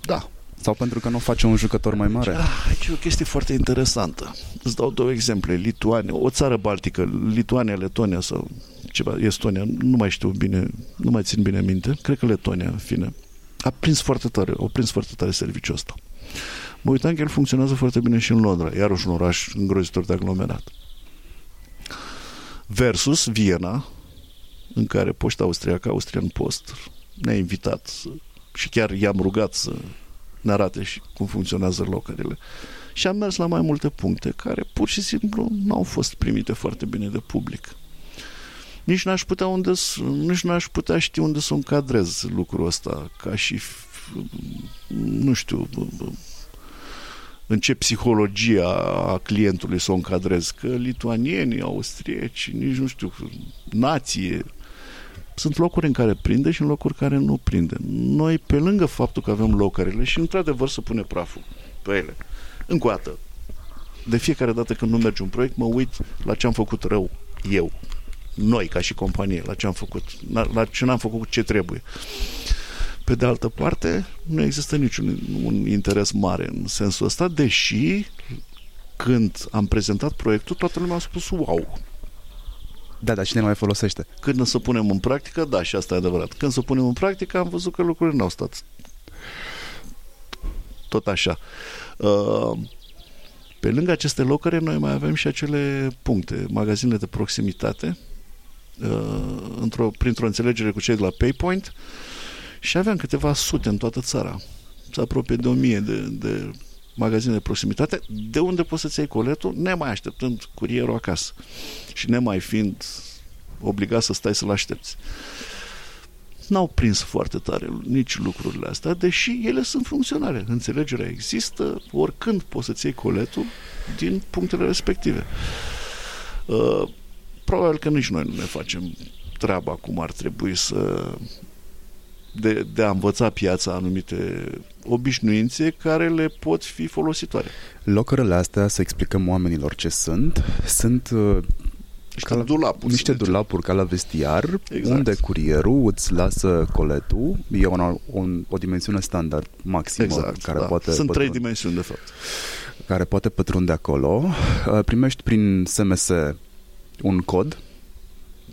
Da, sau pentru că nu face un jucător mai mare? Ah, aici e o chestie foarte interesantă. Îți dau două exemple. Lituania, o țară baltică, Lituania, Letonia sau ceva, Estonia, nu mai știu bine, nu mai țin bine minte, cred că Letonia, în fine, a prins foarte tare, a prins foarte tare serviciul ăsta. Mă uitam că el funcționează foarte bine și în Londra, iarăși un oraș îngrozitor de aglomerat. Versus Viena, în care poșta austriacă, Austrian Post, ne-a invitat să, și chiar i-am rugat să ne arate și cum funcționează locările. Și am mers la mai multe puncte care pur și simplu nu au fost primite foarte bine de public. Nici n-aș putea, unde, nici n-aș putea ști unde să încadrez lucrul ăsta, ca și, nu știu, în ce psihologia a clientului să o încadrez, că lituanienii, austrieci, nici nu știu, nație, sunt locuri în care prinde și în locuri care nu prinde. Noi, pe lângă faptul că avem locările și într-adevăr să pune praful pe ele, încă o dată, de fiecare dată când nu merge un proiect, mă uit la ce am făcut rău eu, noi ca și companie, la ce am făcut, la ce n-am făcut ce trebuie. Pe de altă parte, nu există niciun un interes mare în sensul ăsta, deși când am prezentat proiectul, toată lumea a spus wow, da, dar cine mai folosește? Când să punem în practică, da, și asta e adevărat. Când să punem în practică, am văzut că lucrurile nu au stat tot așa. Uh, pe lângă aceste locări, noi mai avem și acele puncte, magazinele de proximitate, uh, într-o, printr-o înțelegere cu cei de la PayPoint și aveam câteva sute în toată țara. Se apropie de o mie de, de magazine de proximitate, de unde poți să-ți iei coletul, nemai așteptând curierul acasă și nemai fiind obligat să stai să-l aștepți. N-au prins foarte tare nici lucrurile astea, deși ele sunt funcționale. Înțelegerea există, oricând poți să-ți iei coletul din punctele respective. Uh, probabil că nici noi nu ne facem treaba cum ar trebui să de, de a învăța piața anumite obișnuințe care le pot fi folositoare. Locărele astea, să explicăm oamenilor ce sunt, sunt uh, niște la, dulapuri. Niște dulapuri ca la vestiar, exact. unde curierul îți lasă coletul, e o, o, o dimensiune standard maximă. Exact, care da. poate Sunt pătrunde, trei dimensiuni, de fapt. Care poate pătrunde acolo. Uh, primești prin SMS un cod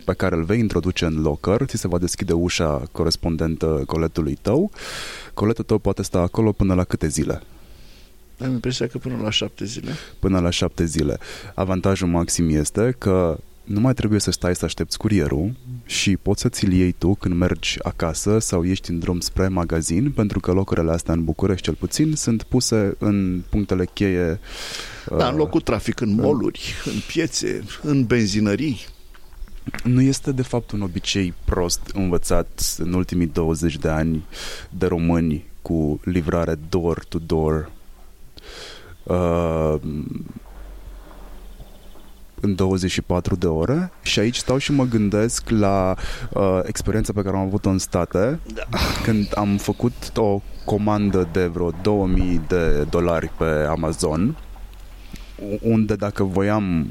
pe care îl vei introduce în locker, ți se va deschide ușa corespondentă coletului tău. Coletul tău poate sta acolo până la câte zile? Am impresia că până la șapte zile. Până la șapte zile. Avantajul maxim este că nu mai trebuie să stai să aștepți curierul și poți să ți-l iei tu când mergi acasă sau ești în drum spre magazin, pentru că locurile astea în București cel puțin sunt puse în punctele cheie. Da, în locul trafic, în moluri, în piețe, în benzinării. Nu este de fapt un obicei prost învățat în ultimii 20 de ani de români cu livrare door-to-door uh, în 24 de ore și aici stau și mă gândesc la uh, experiența pe care am avut-o în state da. când am făcut o comandă de vreo 2000 de dolari pe Amazon unde dacă voiam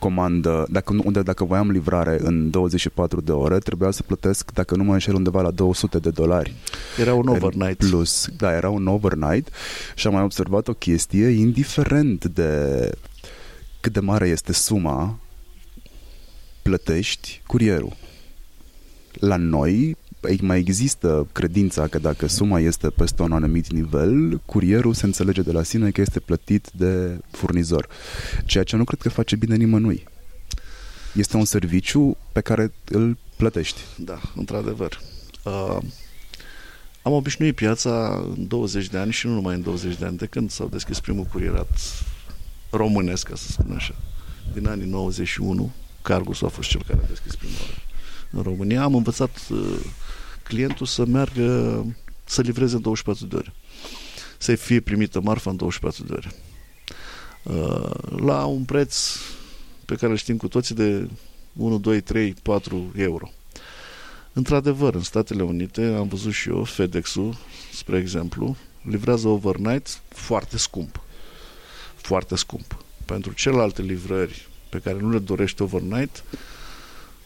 comandă, dacă, unde dacă voiam livrare în 24 de ore, trebuia să plătesc, dacă nu mă înșel, undeva la 200 de dolari. Era un overnight. Plus, da, era un overnight și am mai observat o chestie, indiferent de cât de mare este suma, plătești curierul. La noi mai există credința că dacă suma este peste un anumit nivel, curierul se înțelege de la sine că este plătit de furnizor. Ceea ce nu cred că face bine nimănui. Este un serviciu pe care îl plătești. Da, într-adevăr. Uh, am obișnuit piața în 20 de ani și nu numai în 20 de ani, de când s-au deschis primul curierat românesc, ca să spun așa. Din anii 91, Cargus a fost cel care a deschis prima oară în România. Am învățat uh, clientul să meargă, să livreze în 24 de ore. Să fie primită marfa în 24 de ore. Uh, la un preț pe care îl știm cu toții de 1, 2, 3, 4 euro. Într-adevăr, în Statele Unite, am văzut și eu, FedEx-ul, spre exemplu, livrează overnight foarte scump. Foarte scump. Pentru celelalte livrări pe care nu le dorești overnight,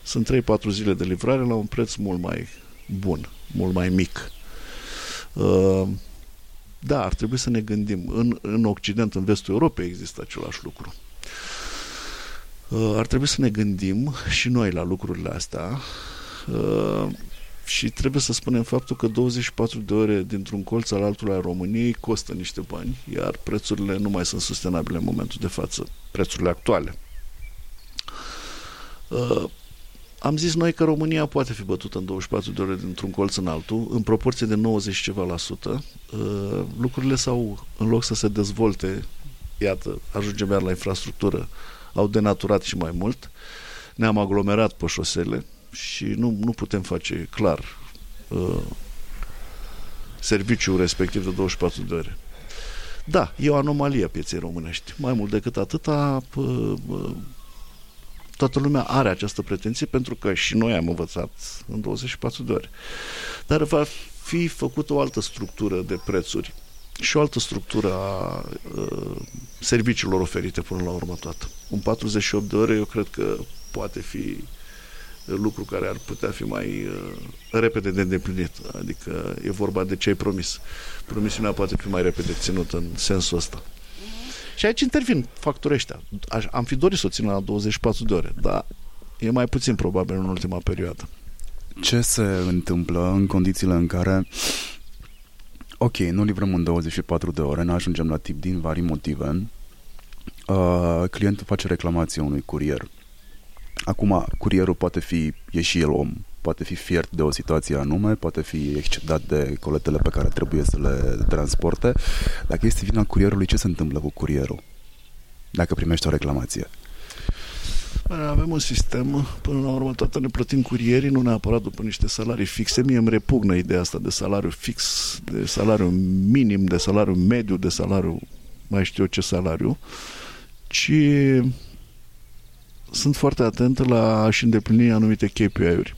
sunt 3-4 zile de livrare la un preț mult mai bun, mult mai mic. Uh, da, ar trebui să ne gândim. În, în Occident, în vestul Europei există același lucru. Uh, ar trebui să ne gândim și noi la lucrurile astea uh, și trebuie să spunem faptul că 24 de ore dintr-un colț al altul al României costă niște bani, iar prețurile nu mai sunt sustenabile în momentul de față, prețurile actuale. Am zis noi că România poate fi bătută în 24 de ore dintr-un colț în altul, în proporție de 90 ceva la sută. Uh, lucrurile s-au, în loc să se dezvolte, iată, ajungem iar la infrastructură, au denaturat și mai mult. Ne-am aglomerat pe șosele și nu, nu putem face clar uh, serviciul respectiv de 24 de ore. Da, e o anomalie a pieței românești. Mai mult decât atâta, uh, toată lumea are această pretenție pentru că și noi am învățat în 24 de ore. Dar va fi făcută o altă structură de prețuri și o altă structură a uh, serviciilor oferite până la urmă toată. Un 48 de ore eu cred că poate fi lucru care ar putea fi mai uh, repede de îndeplinit. Adică e vorba de ce ai promis. Promisiunea poate fi mai repede ținută în sensul ăsta. Și aici intervin factorii ăștia. Am fi dorit să o țin la 24 de ore, dar e mai puțin probabil în ultima perioadă. Ce se întâmplă în condițiile în care ok, nu livrăm în 24 de ore, ne ajungem la tip din vari motive, uh, clientul face reclamație unui curier. Acum, curierul poate fi, e și el om, poate fi fiert de o situație anume, poate fi excedat de coletele pe care trebuie să le transporte. Dacă este vina curierului, ce se întâmplă cu curierul? Dacă primește o reclamație. Avem un sistem, până la urmă toată ne plătim curierii, nu neapărat după niște salarii fixe. Mie îmi repugnă ideea asta de salariu fix, de salariu minim, de salariu mediu, de salariu mai știu eu ce salariu, ci sunt foarte atent la a-și îndeplini anumite KPI-uri.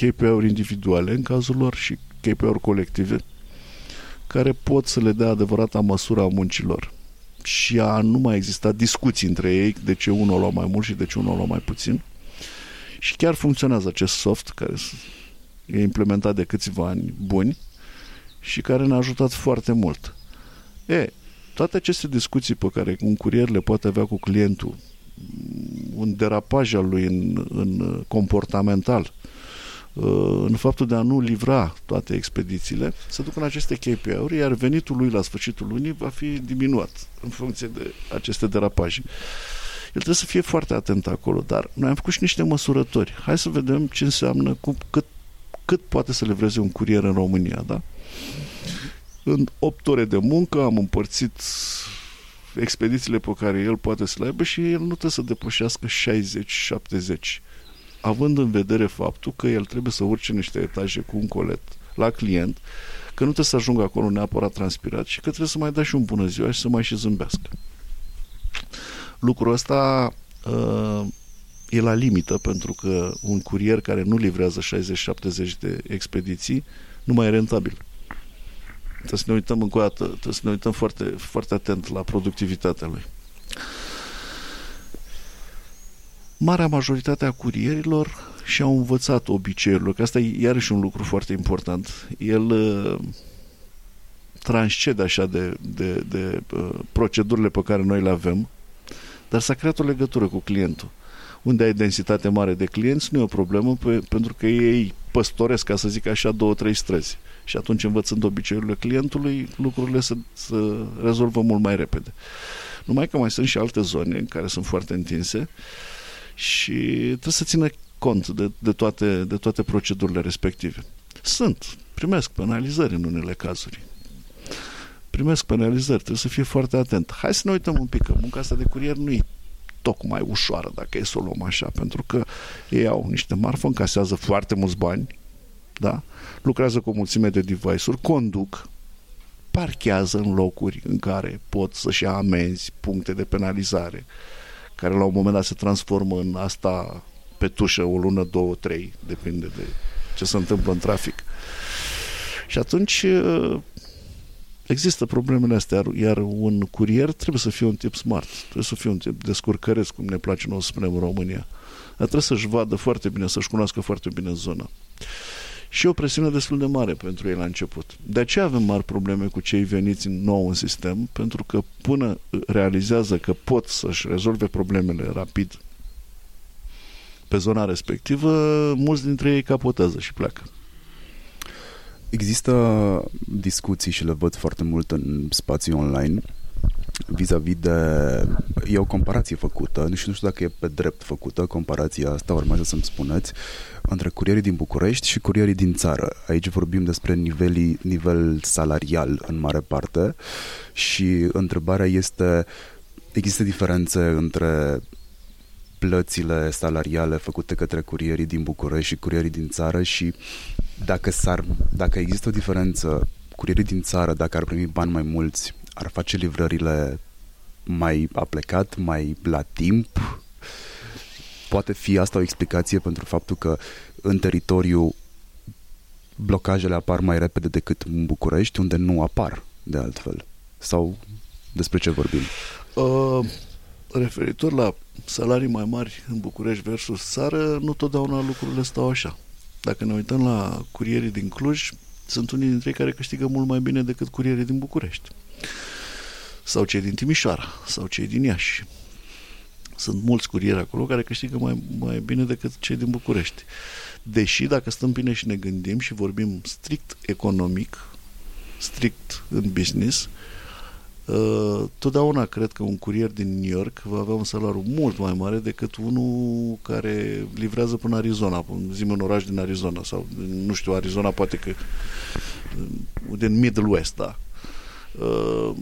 KPI-uri individuale în cazul lor și KPI-uri colective care pot să le dea adevărata măsură a muncilor și a nu mai exista discuții între ei de ce unul a luat mai mult și de ce unul a luat mai puțin. Și chiar funcționează acest soft care e implementat de câțiva ani buni și care ne-a ajutat foarte mult. E, toate aceste discuții pe care un curier le poate avea cu clientul, un derapaj al lui în, în comportamental, Uh, în faptul de a nu livra toate expedițiile, să ducă în aceste KPI-uri, iar venitul lui la sfârșitul lunii va fi diminuat în funcție de aceste derapaje. El trebuie să fie foarte atent acolo, dar noi am făcut și niște măsurători. Hai să vedem ce înseamnă, cu, cât, cât poate să livreze un curier în România, da? În 8 ore de muncă am împărțit expedițiile pe care el poate să le aibă și el nu trebuie să depășească 60-70 având în vedere faptul că el trebuie să urce niște etaje cu un colet la client, că nu trebuie să ajungă acolo neapărat transpirat și că trebuie să mai dea și un bună ziua și să mai și zâmbească. Lucrul ăsta uh, e la limită pentru că un curier care nu livrează 60-70 de expediții nu mai e rentabil. Trebuie să ne uităm încă o dată, trebuie să ne uităm foarte, foarte atent la productivitatea lui. Marea majoritate a curierilor și-au învățat obiceiurile, că asta e iarăși un lucru foarte important. El uh, transcede așa de, de, de uh, procedurile pe care noi le avem, dar s-a creat o legătură cu clientul. Unde ai densitate mare de clienți, nu e o problemă, pe, pentru că ei păstoresc, ca să zic așa, două, trei străzi. Și atunci, învățând obiceiurile clientului, lucrurile se, se rezolvă mult mai repede. Numai că mai sunt și alte zone în care sunt foarte întinse și trebuie să țină cont de, de, toate, de toate procedurile respective. Sunt, primesc penalizări în unele cazuri. Primesc penalizări, trebuie să fie foarte atent. Hai să ne uităm un pic, că munca asta de curier nu e tocmai ușoară, dacă e să o luăm așa, pentru că ei au niște marfă, încasează foarte mulți bani, da? lucrează cu o mulțime de device-uri, conduc, parchează în locuri în care pot să-și ia amenzi, puncte de penalizare, care la un moment dat se transformă în asta pe tușă o lună, două, trei, depinde de ce se întâmplă în trafic. Și atunci există problemele astea, iar un curier trebuie să fie un tip smart, trebuie să fie un tip descurcăresc, cum ne place noi să spunem în România. Dar trebuie să-și vadă foarte bine, să-și cunoască foarte bine zona. Și o presiune destul de mare pentru ei la început. De aceea avem mari probleme cu cei veniți în nou în sistem, pentru că până realizează că pot să-și rezolve problemele rapid pe zona respectivă, mulți dintre ei capotează și pleacă. Există discuții și le văd foarte mult în spațiu online vis-a-vis de... E o comparație făcută, nu știu, nu știu dacă e pe drept făcută, comparația asta urmează să-mi spuneți, între curierii din București și curierii din țară. Aici vorbim despre nivelii, nivel salarial în mare parte și întrebarea este, există diferențe între plățile salariale făcute către curierii din București și curierii din țară și dacă, s-ar, dacă există o diferență, curierii din țară, dacă ar primi bani mai mulți, ar face livrările mai aplecat, mai la timp? Poate fi asta o explicație pentru faptul că în teritoriu blocajele apar mai repede decât în București, unde nu apar de altfel? Sau despre ce vorbim? Uh, referitor la salarii mai mari în București versus țară, nu totdeauna lucrurile stau așa. Dacă ne uităm la curierii din Cluj, sunt unii dintre ei care câștigă mult mai bine decât curierii din București. Sau cei din Timișoara, sau cei din Iași. Sunt mulți curieri acolo care câștigă mai, mai bine decât cei din București. Deși, dacă stăm bine și ne gândim și vorbim strict economic, strict în business, Uh, totdeauna cred că un curier din New York va avea un salariu mult mai mare decât unul care livrează până Arizona, zim un oraș din Arizona sau, nu știu, Arizona poate că uh, din Middle West, da. Uh,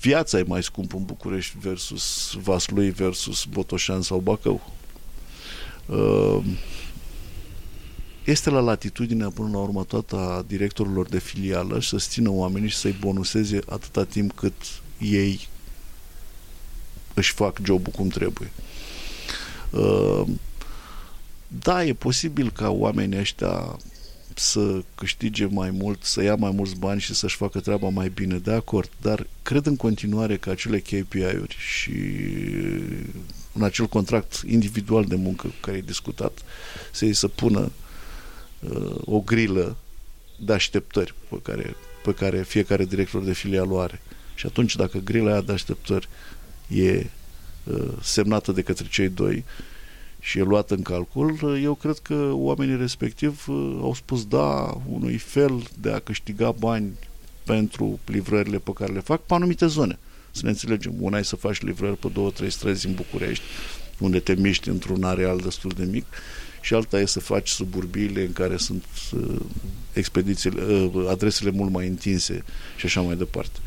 viața e mai scumpă în București versus Vaslui versus Botoșan sau Bacău. Uh, este la latitudinea până la urmă toată a directorilor de filială și să țină oamenii și să-i bonuseze atâta timp cât ei își fac jobul cum trebuie. Uh, da, e posibil ca oamenii ăștia să câștige mai mult, să ia mai mulți bani și să-și facă treaba mai bine, de acord, dar cred în continuare că acele KPI-uri și în acel contract individual de muncă care e discutat, să-i să pună uh, o grilă de așteptări pe care, pe care fiecare director de filial o are. Și atunci, dacă grila aia de așteptări e uh, semnată de către cei doi și e luată în calcul, uh, eu cred că oamenii respectiv uh, au spus da unui fel de a câștiga bani pentru livrările pe care le fac pe anumite zone. Să ne înțelegem, una e să faci livrări pe două, trei străzi în București, unde te miști într-un areal destul de mic, și alta e să faci suburbiile în care sunt uh, expedițiile, uh, adresele mult mai întinse și așa mai departe.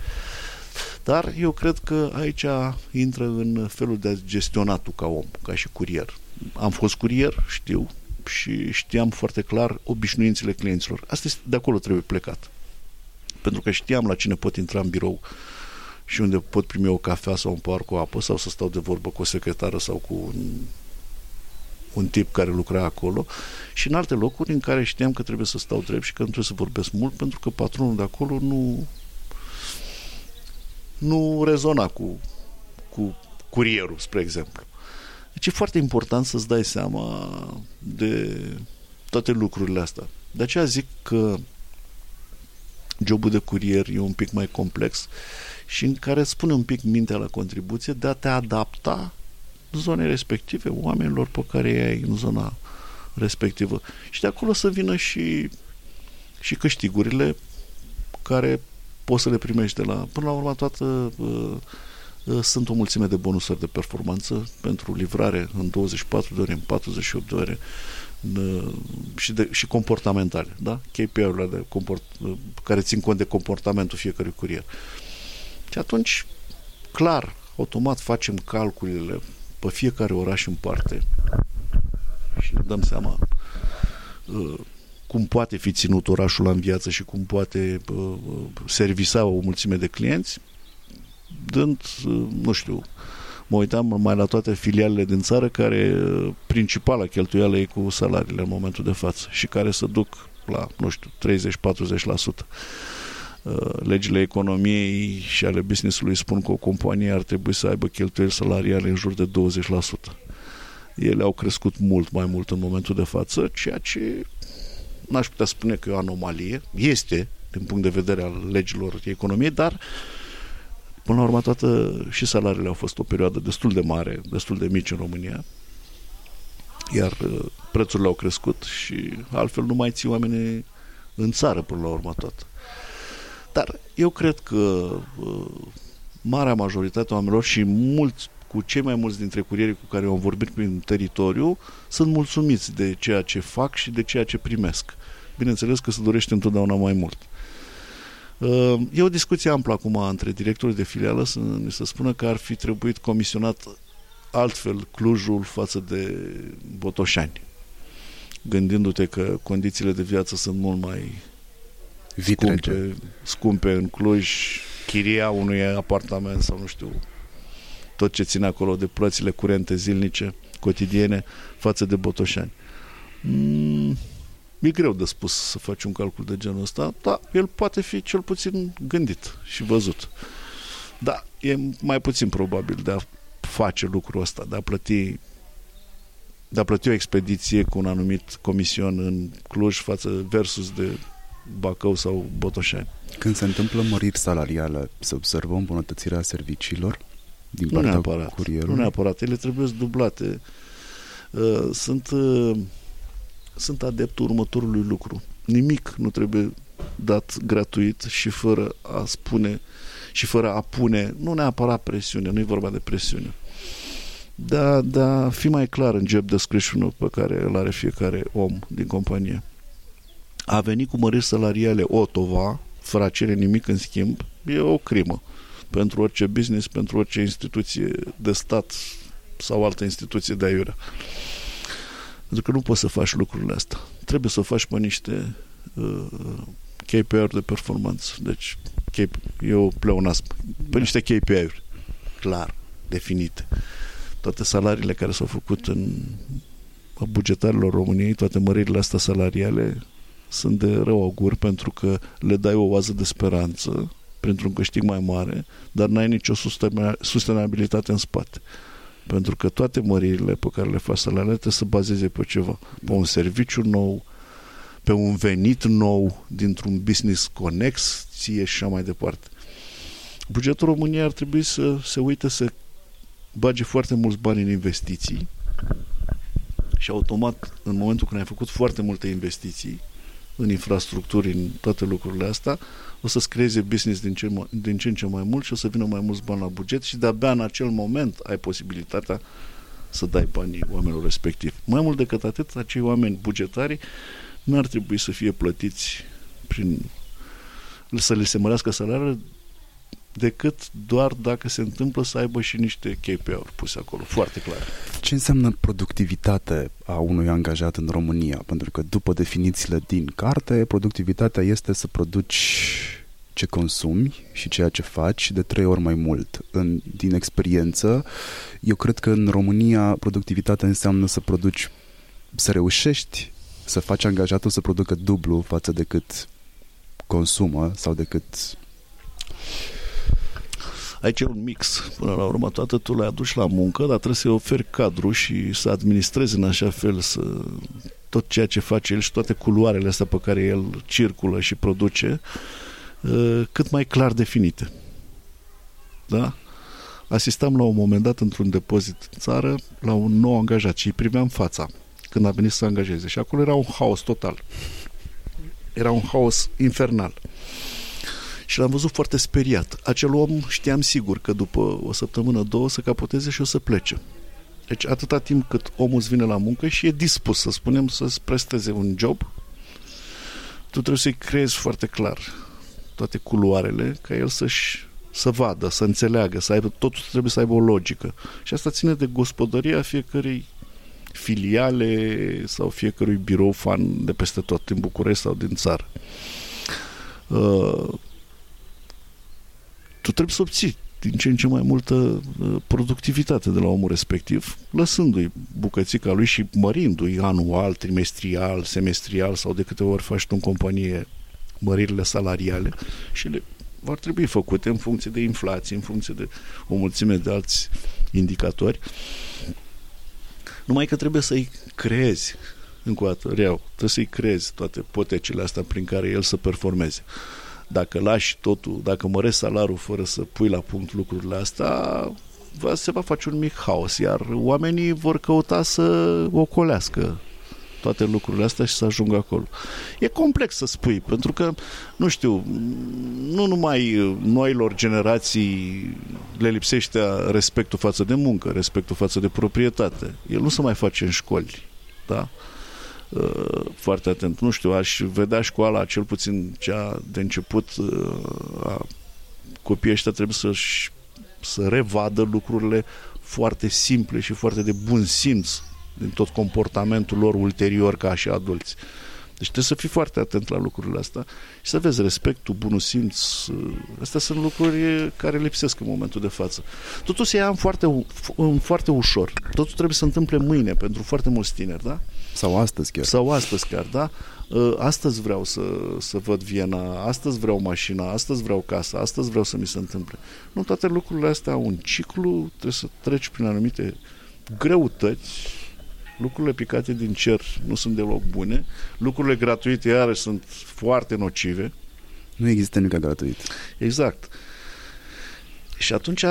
Dar eu cred că aici intră în felul de a gestiona tu ca om, ca și curier. Am fost curier, știu, și știam foarte clar obișnuințele clienților. Asta este, de acolo trebuie plecat. Pentru că știam la cine pot intra în birou și unde pot primi o cafea sau un par cu apă sau să stau de vorbă cu o secretară sau cu un, un tip care lucra acolo și în alte locuri în care știam că trebuie să stau drept și că nu trebuie să vorbesc mult pentru că patronul de acolo nu nu rezona cu, cu curierul, spre exemplu. Deci e foarte important să-ți dai seama de toate lucrurile astea. De aceea zic că jobul de curier e un pic mai complex și în care spune un pic mintea la contribuție de a te adapta zonei respective, oamenilor pe care ai în zona respectivă. Și de acolo să vină și, și câștigurile care poți să le primești de la... Până la urmă, toată... Uh, uh, sunt o mulțime de bonusuri de performanță pentru livrare în 24 de ore, în 48 de ore uh, și, de, și comportamentale, da? KPI-urile de comport, uh, care țin cont de comportamentul fiecărui curier. Și atunci, clar, automat facem calculele pe fiecare oraș în parte și ne dăm seama uh, cum poate fi ținut orașul în viață și cum poate uh, servisa o mulțime de clienți, dând, uh, nu știu, mă uitam mai la toate filialele din țară care uh, principala cheltuială e cu salariile în momentul de față și care se duc la, nu știu, 30-40%. Legile economiei și ale business-ului spun că o companie ar trebui să aibă cheltuieli salariale în jur de 20%. Ele au crescut mult mai mult în momentul de față, ceea ce n-aș putea spune că e o anomalie, este din punct de vedere al legilor economiei, dar până la urmă toată și salariile au fost o perioadă destul de mare, destul de mici în România, iar uh, prețurile au crescut și altfel nu mai ții oamenii în țară până la urmă tot. Dar eu cred că uh, marea majoritate a oamenilor și mulți cu cei mai mulți dintre curierii cu care am vorbit prin teritoriu sunt mulțumiți de ceea ce fac și de ceea ce primesc. Bineînțeles că se dorește întotdeauna mai mult. Uh, e o discuție amplă acum între directorul de filială să ne se spună că ar fi trebuit comisionat altfel Clujul față de Botoșani. Gândindu-te că condițiile de viață sunt mult mai scumpe, scumpe în Cluj, chiria unui apartament sau nu știu, tot ce ține acolo de plățile curente zilnice, cotidiene, față de Botoșani. Mm, e greu de spus să faci un calcul de genul ăsta, dar el poate fi cel puțin gândit și văzut. Da, e mai puțin probabil de a face lucrul ăsta, de a plăti de a plăti o expediție cu un anumit comision în Cluj față versus de Bacău sau Botoșani. Când se întâmplă măriri salariale, se observă îmbunătățirea serviciilor din nu partea neapărat, curierului? Nu neapărat, ele trebuie dublate. Uh, sunt, uh, sunt adeptul următorului lucru. Nimic nu trebuie dat gratuit și fără a spune și fără a pune, nu neapărat presiune, nu e vorba de presiune, dar da, fi mai clar în job description pe care îl are fiecare om din companie. A venit cu măriri salariale Otova, fără a cere nimic în schimb, e o crimă pentru orice business, pentru orice instituție de stat sau altă instituție de aiurea. Pentru că nu poți să faci lucrurile astea. Trebuie să faci pe niște uh, KPI-uri de performanță. Deci, KP, eu pleonasm. Pe niște KPI-uri clar, definite. Toate salariile care s-au făcut în bugetarilor României, toate măririle astea salariale sunt de rău augur pentru că le dai o oază de speranță pentru un câștig mai mare, dar n-ai nicio sustenabilitate în spate. Pentru că toate măririle pe care le faci salariale trebuie să bazeze pe ceva. Pe un serviciu nou, pe un venit nou dintr-un business conex, ție și așa mai departe. Bugetul României ar trebui să se uite să bage foarte mulți bani în investiții și automat, în momentul când ai făcut foarte multe investiții, în infrastructuri, în toate lucrurile astea, o să-ți creeze business din ce, din ce în ce mai mult și o să vină mai mulți bani la buget și de-abia în acel moment ai posibilitatea să dai banii oamenilor respectivi. Mai mult decât atât, acei oameni bugetari n-ar trebui să fie plătiți prin să le se mărească salariile decât doar dacă se întâmplă să aibă și niște KPI-uri puse acolo, foarte clar. Ce înseamnă productivitate a unui angajat în România? Pentru că după definițiile din carte, productivitatea este să produci ce consumi și ceea ce faci de trei ori mai mult. În, din experiență, eu cred că în România productivitatea înseamnă să produci, să reușești să faci angajatul să producă dublu față de cât consumă sau decât Aici e un mix. Până la urmă, toată tu l-ai adus la muncă, dar trebuie să-i oferi cadru și să administrezi în așa fel să tot ceea ce face el și toate culoarele astea pe care el circulă și produce ă, cât mai clar definite. Da? Asistam la un moment dat într-un depozit în țară la un nou angajat și îi priveam fața când a venit să angajeze și acolo era un haos total. Era un haos infernal. Și l-am văzut foarte speriat. Acel om știam sigur că după o săptămână, două, o să capoteze și o să plece. Deci atâta timp cât omul îți vine la muncă și e dispus, să spunem, să-ți presteze un job, tu trebuie să-i creezi foarte clar toate culoarele ca el să-și să vadă, să înțeleagă, să aibă, totul trebuie să aibă o logică. Și asta ține de gospodăria fiecărei filiale sau fiecărui birou fan de peste tot, din București sau din țară. Uh, tu trebuie să obții din ce în ce mai multă uh, productivitate de la omul respectiv, lăsându-i bucățica lui și mărindu-i anual, trimestrial, semestrial sau de câte ori faci tu în companie măririle salariale și le vor trebui făcute în funcție de inflație, în funcție de o mulțime de alți indicatori. Numai că trebuie să-i creezi, încă o dată, reau, trebuie să-i creezi toate potecile astea prin care el să performeze. Dacă lași totul, dacă mărești salariul fără să pui la punct lucrurile astea, va, se va face un mic haos, iar oamenii vor căuta să ocolească toate lucrurile astea și să ajungă acolo. E complex să spui, pentru că, nu știu, nu numai noilor generații le lipsește respectul față de muncă, respectul față de proprietate. El nu se mai face în școli, da? Uh, foarte atent. Nu știu, aș vedea școala, cel puțin cea de început, uh, a copiii ăștia trebuie să să revadă lucrurile foarte simple și foarte de bun simț din tot comportamentul lor ulterior ca și adulți. Deci trebuie să fii foarte atent la lucrurile astea și să vezi respectul, bunul simț. Astea sunt lucruri care lipsesc în momentul de față. Totul se ia în foarte, în foarte ușor. Totul trebuie să întâmple mâine pentru foarte mulți tineri, da? Sau astăzi chiar. Sau astăzi chiar, da? Ă, astăzi vreau să, să văd Viena, astăzi vreau mașina, astăzi vreau casa, astăzi vreau să mi se întâmple. Nu, toate lucrurile astea au un ciclu, trebuie să treci prin anumite greutăți, lucrurile picate din cer nu sunt deloc bune, lucrurile gratuite iarăși sunt foarte nocive. Nu există nimic gratuit. Exact. Și atunci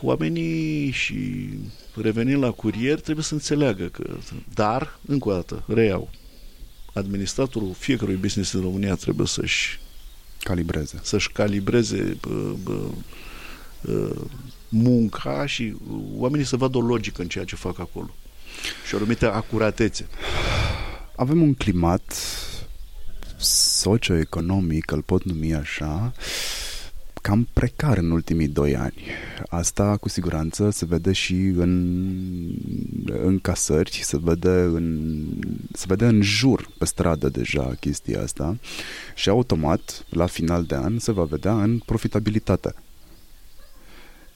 oamenii și revenind la curier trebuie să înțeleagă că, dar, încă o dată, reiau, administratorul fiecărui business în România trebuie să-și calibreze. Să-și calibreze bă, bă, bă, munca și oamenii să vadă o logică în ceea ce fac acolo și o anumită acuratețe. Avem un climat socioeconomic, îl pot numi așa, cam precar în ultimii doi ani. Asta cu siguranță se vede și în, în casări, se vede în, se vede în jur pe stradă deja chestia asta și automat, la final de an, se va vedea în profitabilitate.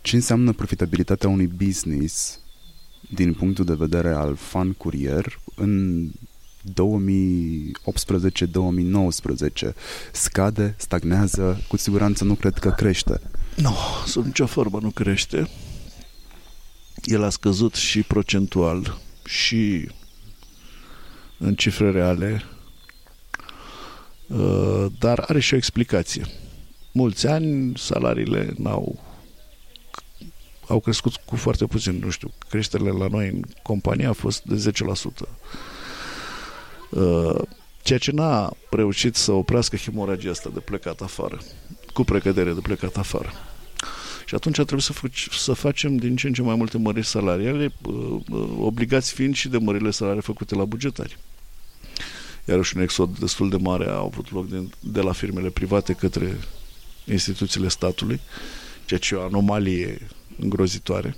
Ce înseamnă profitabilitatea unui business din punctul de vedere al fan curier în 2018-2019 scade, stagnează, cu siguranță nu cred că crește. Nu, sub nicio formă nu crește. El a scăzut și procentual și în cifre reale, uh, dar are și o explicație. Mulți ani salariile n-au au crescut cu foarte puțin, nu știu, creșterile la noi în companie a fost de 10%. Uh, Ceea ce n-a reușit să oprească hemoragia asta de plecat afară, cu precădere de plecat afară. Și atunci trebuie să, fac, să facem din ce în ce mai multe măriri salariale, uh, uh, obligați fiind și de mările salariale făcute la bugetari. Iarăși un exod destul de mare a avut loc de, de la firmele private către instituțiile statului, ceea ce e o anomalie îngrozitoare.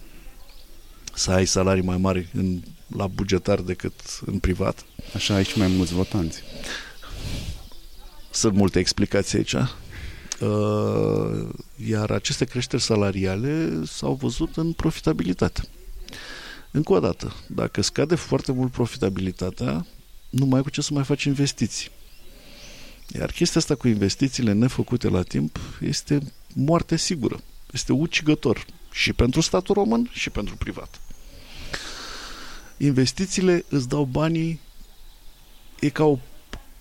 Să ai salarii mai mari în, la bugetar decât în privat. Așa ai și mai mulți votanți. Sunt multe explicații aici. Uh, iar aceste creșteri salariale s-au văzut în profitabilitate. Încă o dată, dacă scade foarte mult profitabilitatea, nu mai ai cu ce să mai faci investiții. Iar chestia asta cu investițiile nefăcute la timp este moarte sigură. Este ucigător și pentru statul român și pentru privat. Investițiile îți dau banii, e ca o,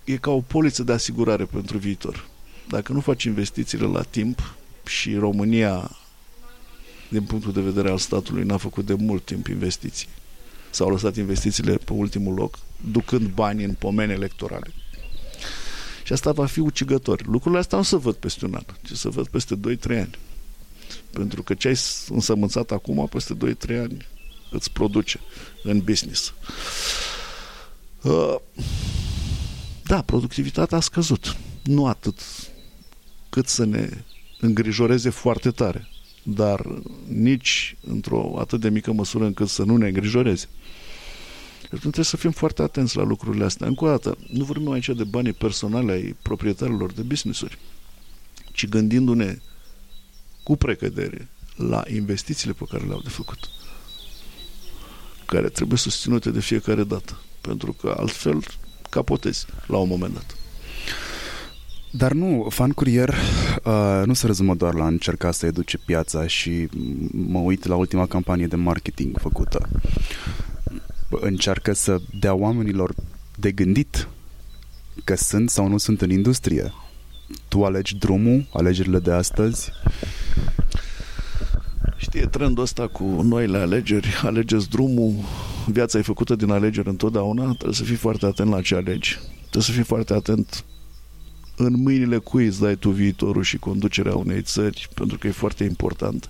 e ca o poliță de asigurare pentru viitor. Dacă nu faci investițiile la timp și România, din punctul de vedere al statului, n-a făcut de mult timp investiții, s-au lăsat investițiile pe ultimul loc, ducând bani în pomene electorale. Și asta va fi ucigător. Lucrurile astea nu se văd peste un an, ci se văd peste 2-3 ani. Pentru că ce ai însămânțat acum, peste 2-3 ani îți produce în business. Uh, da, productivitatea a scăzut. Nu atât cât să ne îngrijoreze foarte tare, dar nici într-o atât de mică măsură încât să nu ne îngrijoreze. Deci trebuie să fim foarte atenți la lucrurile astea. Încă o dată, nu vorbim aici de banii personale ai proprietarilor de business-uri, ci gândindu-ne cu precădere la investițiile pe care le-au de făcut, care trebuie susținute de fiecare dată, pentru că altfel capotezi la un moment dat. Dar nu, Fan Courier uh, nu se rezumă doar la încerca să educe piața și mă uit la ultima campanie de marketing făcută. Încearcă să dea oamenilor de gândit că sunt sau nu sunt în industrie. Tu alegi drumul, alegerile de astăzi? Știe trendul ăsta cu noile alegeri, alegeți drumul, viața e făcută din alegeri întotdeauna, trebuie să fii foarte atent la ce alegi. Trebuie să fii foarte atent în mâinile cui îți dai tu viitorul și conducerea unei țări, pentru că e foarte important.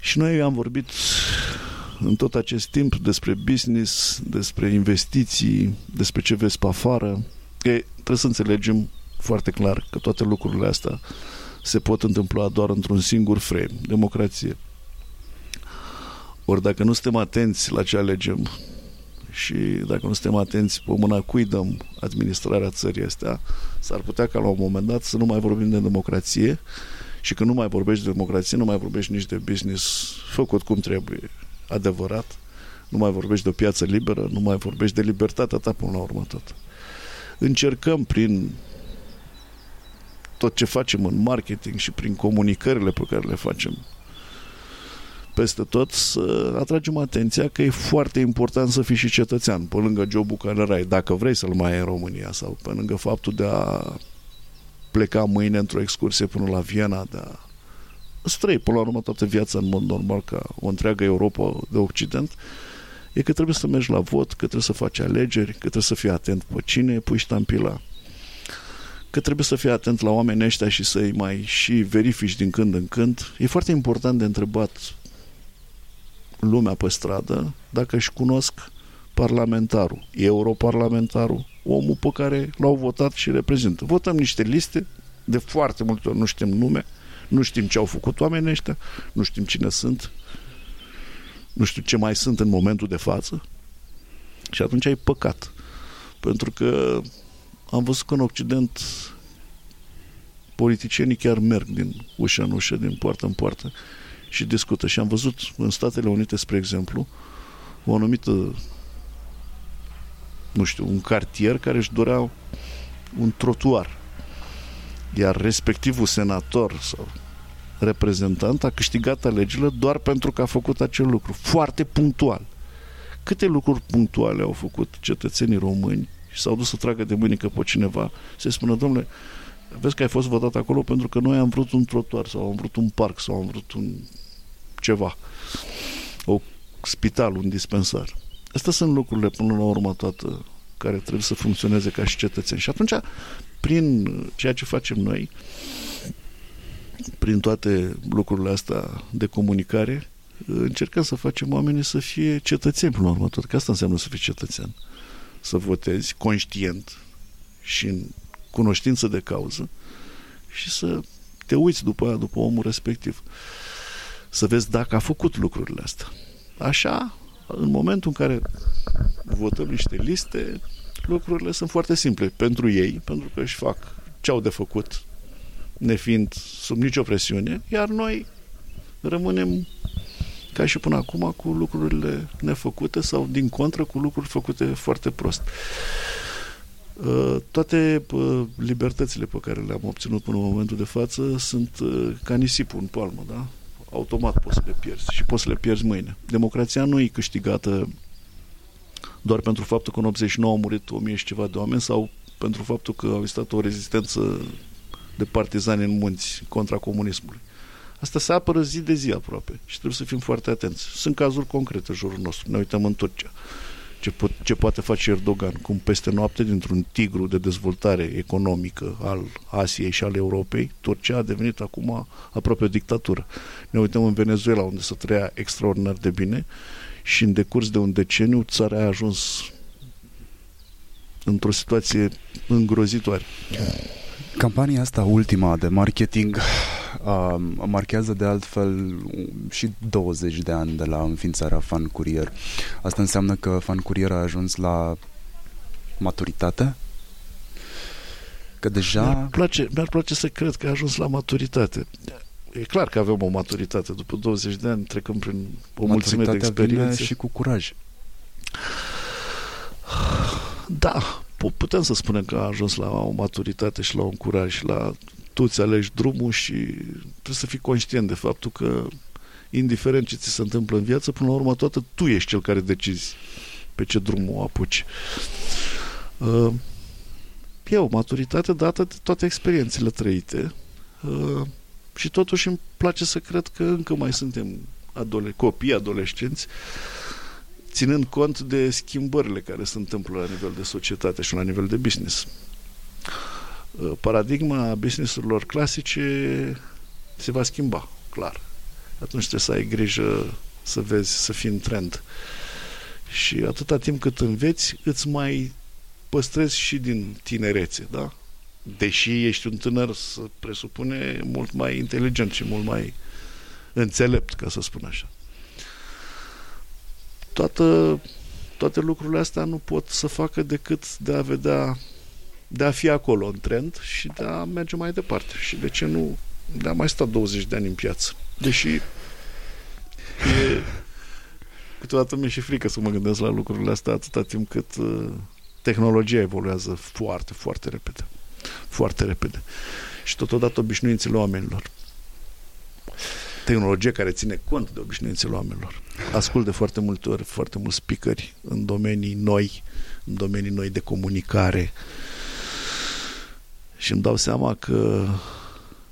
Și noi am vorbit în tot acest timp despre business, despre investiții, despre ce vezi pe afară. E, trebuie să înțelegem foarte clar că toate lucrurile astea se pot întâmpla doar într-un singur frame, democrație. Ori dacă nu suntem atenți la ce alegem și dacă nu suntem atenți pe mâna cui dăm administrarea țării astea, s-ar putea ca la un moment dat să nu mai vorbim de democrație și că nu mai vorbești de democrație, nu mai vorbești nici de business făcut cum trebuie, adevărat, nu mai vorbești de o piață liberă, nu mai vorbești de libertatea ta până la urmă tot. Încercăm prin tot ce facem în marketing și prin comunicările pe care le facem. Peste tot să atragem atenția că e foarte important să fii și cetățean, pe lângă jobul care ai, dacă vrei să-l mai ai în România sau pe lângă faptul de a pleca mâine într-o excursie până la Viena, de a străi până la urmă toată viața în mod normal ca o întreagă Europa de Occident, e că trebuie să mergi la vot, că trebuie să faci alegeri, că trebuie să fii atent pe cine pui ștampila, că trebuie să fii atent la oamenii ăștia și să-i mai și verifici din când în când. E foarte important de întrebat lumea pe stradă dacă își cunosc parlamentarul, europarlamentarul, omul pe care l-au votat și reprezintă. Votăm niște liste, de foarte multe ori nu știm nume, nu știm ce au făcut oamenii ăștia, nu știm cine sunt, nu știu ce mai sunt în momentul de față și atunci ai păcat. Pentru că am văzut că în Occident politicienii chiar merg din ușă în ușă, din poartă în poartă și discută. Și am văzut în Statele Unite, spre exemplu, o anumită nu știu, un cartier care își dorea un trotuar. Iar respectivul senator sau reprezentant a câștigat alegerile doar pentru că a făcut acel lucru. Foarte punctual. Câte lucruri punctuale au făcut cetățenii români și s-au dus să tragă de mâinică pe cineva, să spună, domnule, vezi că ai fost votat acolo pentru că noi am vrut un trotuar sau am vrut un parc sau am vrut un ceva. O spital, un dispensar. Astea sunt lucrurile până la urmă toată care trebuie să funcționeze ca și cetățeni. Și atunci, prin ceea ce facem noi, prin toate lucrurile astea de comunicare, încercăm să facem oamenii să fie cetățeni până la urmă tot, că asta înseamnă să fii cetățean. Să votezi conștient și în cunoștință de cauză și să te uiți după aia, după omul respectiv. Să vezi dacă a făcut lucrurile astea. Așa, în momentul în care votăm niște liste, lucrurile sunt foarte simple pentru ei, pentru că își fac ce au de făcut, nefiind sub nicio presiune, iar noi rămânem ca și până acum cu lucrurile nefăcute sau din contră cu lucruri făcute foarte prost. Uh, toate uh, libertățile pe care le-am obținut până în momentul de față sunt uh, ca nisipul în palmă, da? Automat poți să le pierzi și poți să le pierzi mâine. Democrația nu e câștigată doar pentru faptul că în 89 au murit 1000 și ceva de oameni sau pentru faptul că au existat o rezistență de partizani în munți contra comunismului. Asta se apără zi de zi aproape și trebuie să fim foarte atenți. Sunt cazuri concrete în jurul nostru. Ne uităm în Turcia. Ce, po- ce poate face Erdogan, cum peste noapte, dintr-un tigru de dezvoltare economică al Asiei și al Europei, Turcia a devenit acum aproape o dictatură. Ne uităm în Venezuela, unde se trăia extraordinar de bine și în decurs de un deceniu țara a ajuns într-o situație îngrozitoare. Campania asta ultima de marketing uh, marchează de altfel și 20 de ani de la înființarea Fan Courier. Asta înseamnă că Fan Courier a ajuns la maturitate? Că deja... Mi-ar place, mi-ar place să cred că a ajuns la maturitate. E clar că avem o maturitate. După 20 de ani trecăm prin o mulțime de experiențe. și cu curaj. Da, putem să spunem că a ajuns la o maturitate și la un curaj și la tu ți alegi drumul și trebuie să fii conștient de faptul că indiferent ce ți se întâmplă în viață, până la urmă toată tu ești cel care decizi pe ce drum o apuci. Uh, e o maturitate dată de toate experiențele trăite uh, și totuși îmi place să cred că încă mai suntem adole- copii, adolescenți, ținând cont de schimbările care se întâmplă la nivel de societate și la nivel de business. Uh, paradigma businessurilor clasice se va schimba, clar. Atunci trebuie să ai grijă să vezi, să fii în trend. Și atâta timp cât înveți, îți mai păstrezi și din tinerețe, da? Deși ești un tânăr, să presupune mult mai inteligent și mult mai înțelept, ca să spun așa. Toată, toate lucrurile astea nu pot să facă decât de a vedea de a fi acolo în trend și de a merge mai departe. Și de ce nu de a mai sta 20 de ani în piață. Deși e, câteodată mi-e și frică să mă gândesc la lucrurile astea atâta timp cât uh, tehnologia evoluează foarte, foarte repede. Foarte repede. Și totodată obișnuințele oamenilor. Tehnologie care ține cont de obișnuințele oamenilor. Ascult de foarte multe ori foarte mulți speakeri în domenii noi, în domenii noi de comunicare, uh, și îmi dau seama că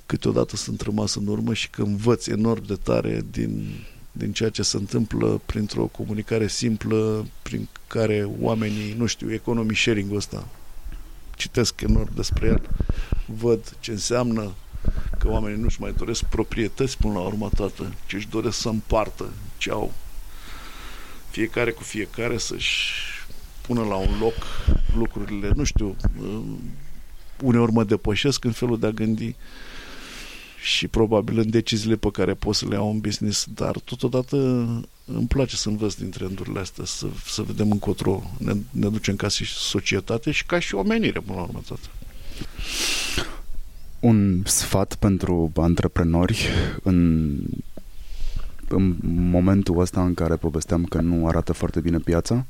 câteodată sunt rămas în urmă și că învăț enorm de tare din, din ceea ce se întâmplă printr-o comunicare simplă prin care oamenii, nu știu, economy sharing-ul ăsta. Citesc enorm despre el, văd ce înseamnă că oamenii nu-și mai doresc proprietăți până la urmă toată, ci își doresc să împartă ce au. Fiecare cu fiecare să-și pună la un loc lucrurile, nu știu, uneori mă depășesc în felul de a gândi și probabil în deciziile pe care pot să le iau în business, dar totodată îmi place să învăț din trendurile astea, să, să vedem încotro ne, ne ducem ca și societate și ca și omenire, până la urmă, toată. Un sfat pentru antreprenori în, în momentul ăsta în care povesteam că nu arată foarte bine piața?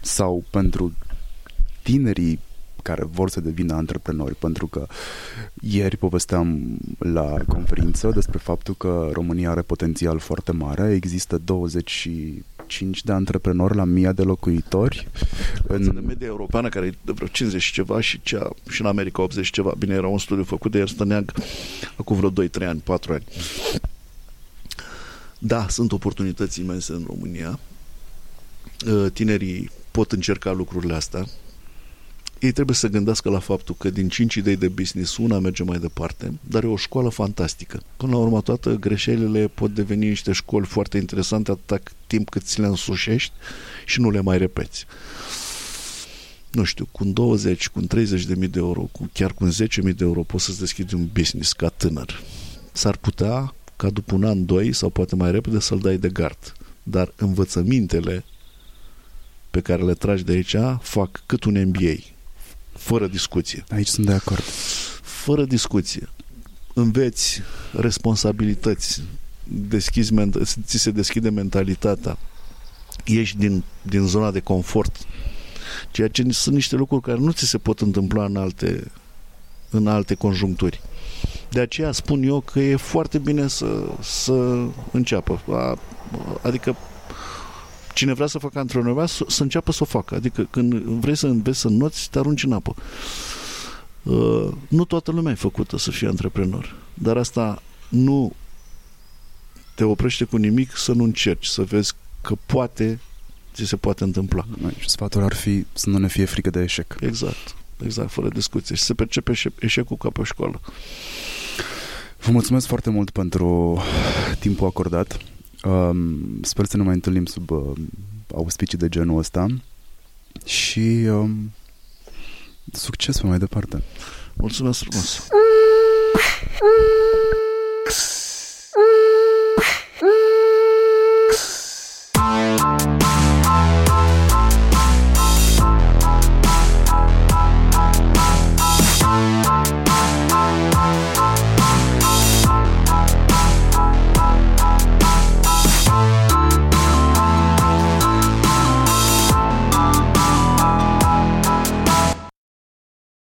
Sau pentru tinerii care vor să devină antreprenori, pentru că ieri povesteam la conferință despre faptul că România are potențial foarte mare, există 25 de antreprenori la mii de locuitori. În de media europeană, care e de vreo 50 și ceva și, cea, și în America 80 și ceva. Bine, era un studiu făcut de Ernst Neag acum vreo 2-3 ani, 4 ani. Da, sunt oportunități imense în România. Tinerii pot încerca lucrurile astea, ei trebuie să gândească la faptul că din cinci idei de business, una merge mai departe, dar e o școală fantastică. Până la urmă, toate greșelile pot deveni niște școli foarte interesante atâta timp cât ți le însușești și nu le mai repeți. Nu știu, cu 20, cu 30 de mii de euro, cu, chiar cu 10 mii de euro poți să-ți deschizi un business ca tânăr. S-ar putea ca după un an, doi sau poate mai repede să-l dai de gard. Dar învățămintele pe care le tragi de aici fac cât un MBA fără discuție. Aici sunt de acord. Fără discuție. Înveți responsabilități, deschizi, ți se deschide mentalitatea, ieși din, din zona de confort, ceea ce sunt niște lucruri care nu ți se pot întâmpla în alte, în alte conjuncturi. De aceea spun eu că e foarte bine să, să înceapă. Adică cine vrea să facă antrenoriat să, să înceapă să o facă. Adică când vrei să înveți să noți, te arunci în apă. Uh, nu toată lumea e făcută să fie antreprenor, dar asta nu te oprește cu nimic să nu încerci, să vezi că poate ți se poate întâmpla. Și sfatul ar fi să nu ne fie frică de eșec. Exact, exact, fără discuție. Și se percepe eșecul ca pe școală. Vă mulțumesc foarte mult pentru timpul acordat. Um, sper să ne mai întâlnim sub uh, auspicii de genul ăsta și um, succes pe mai departe. Mulțumesc frumos!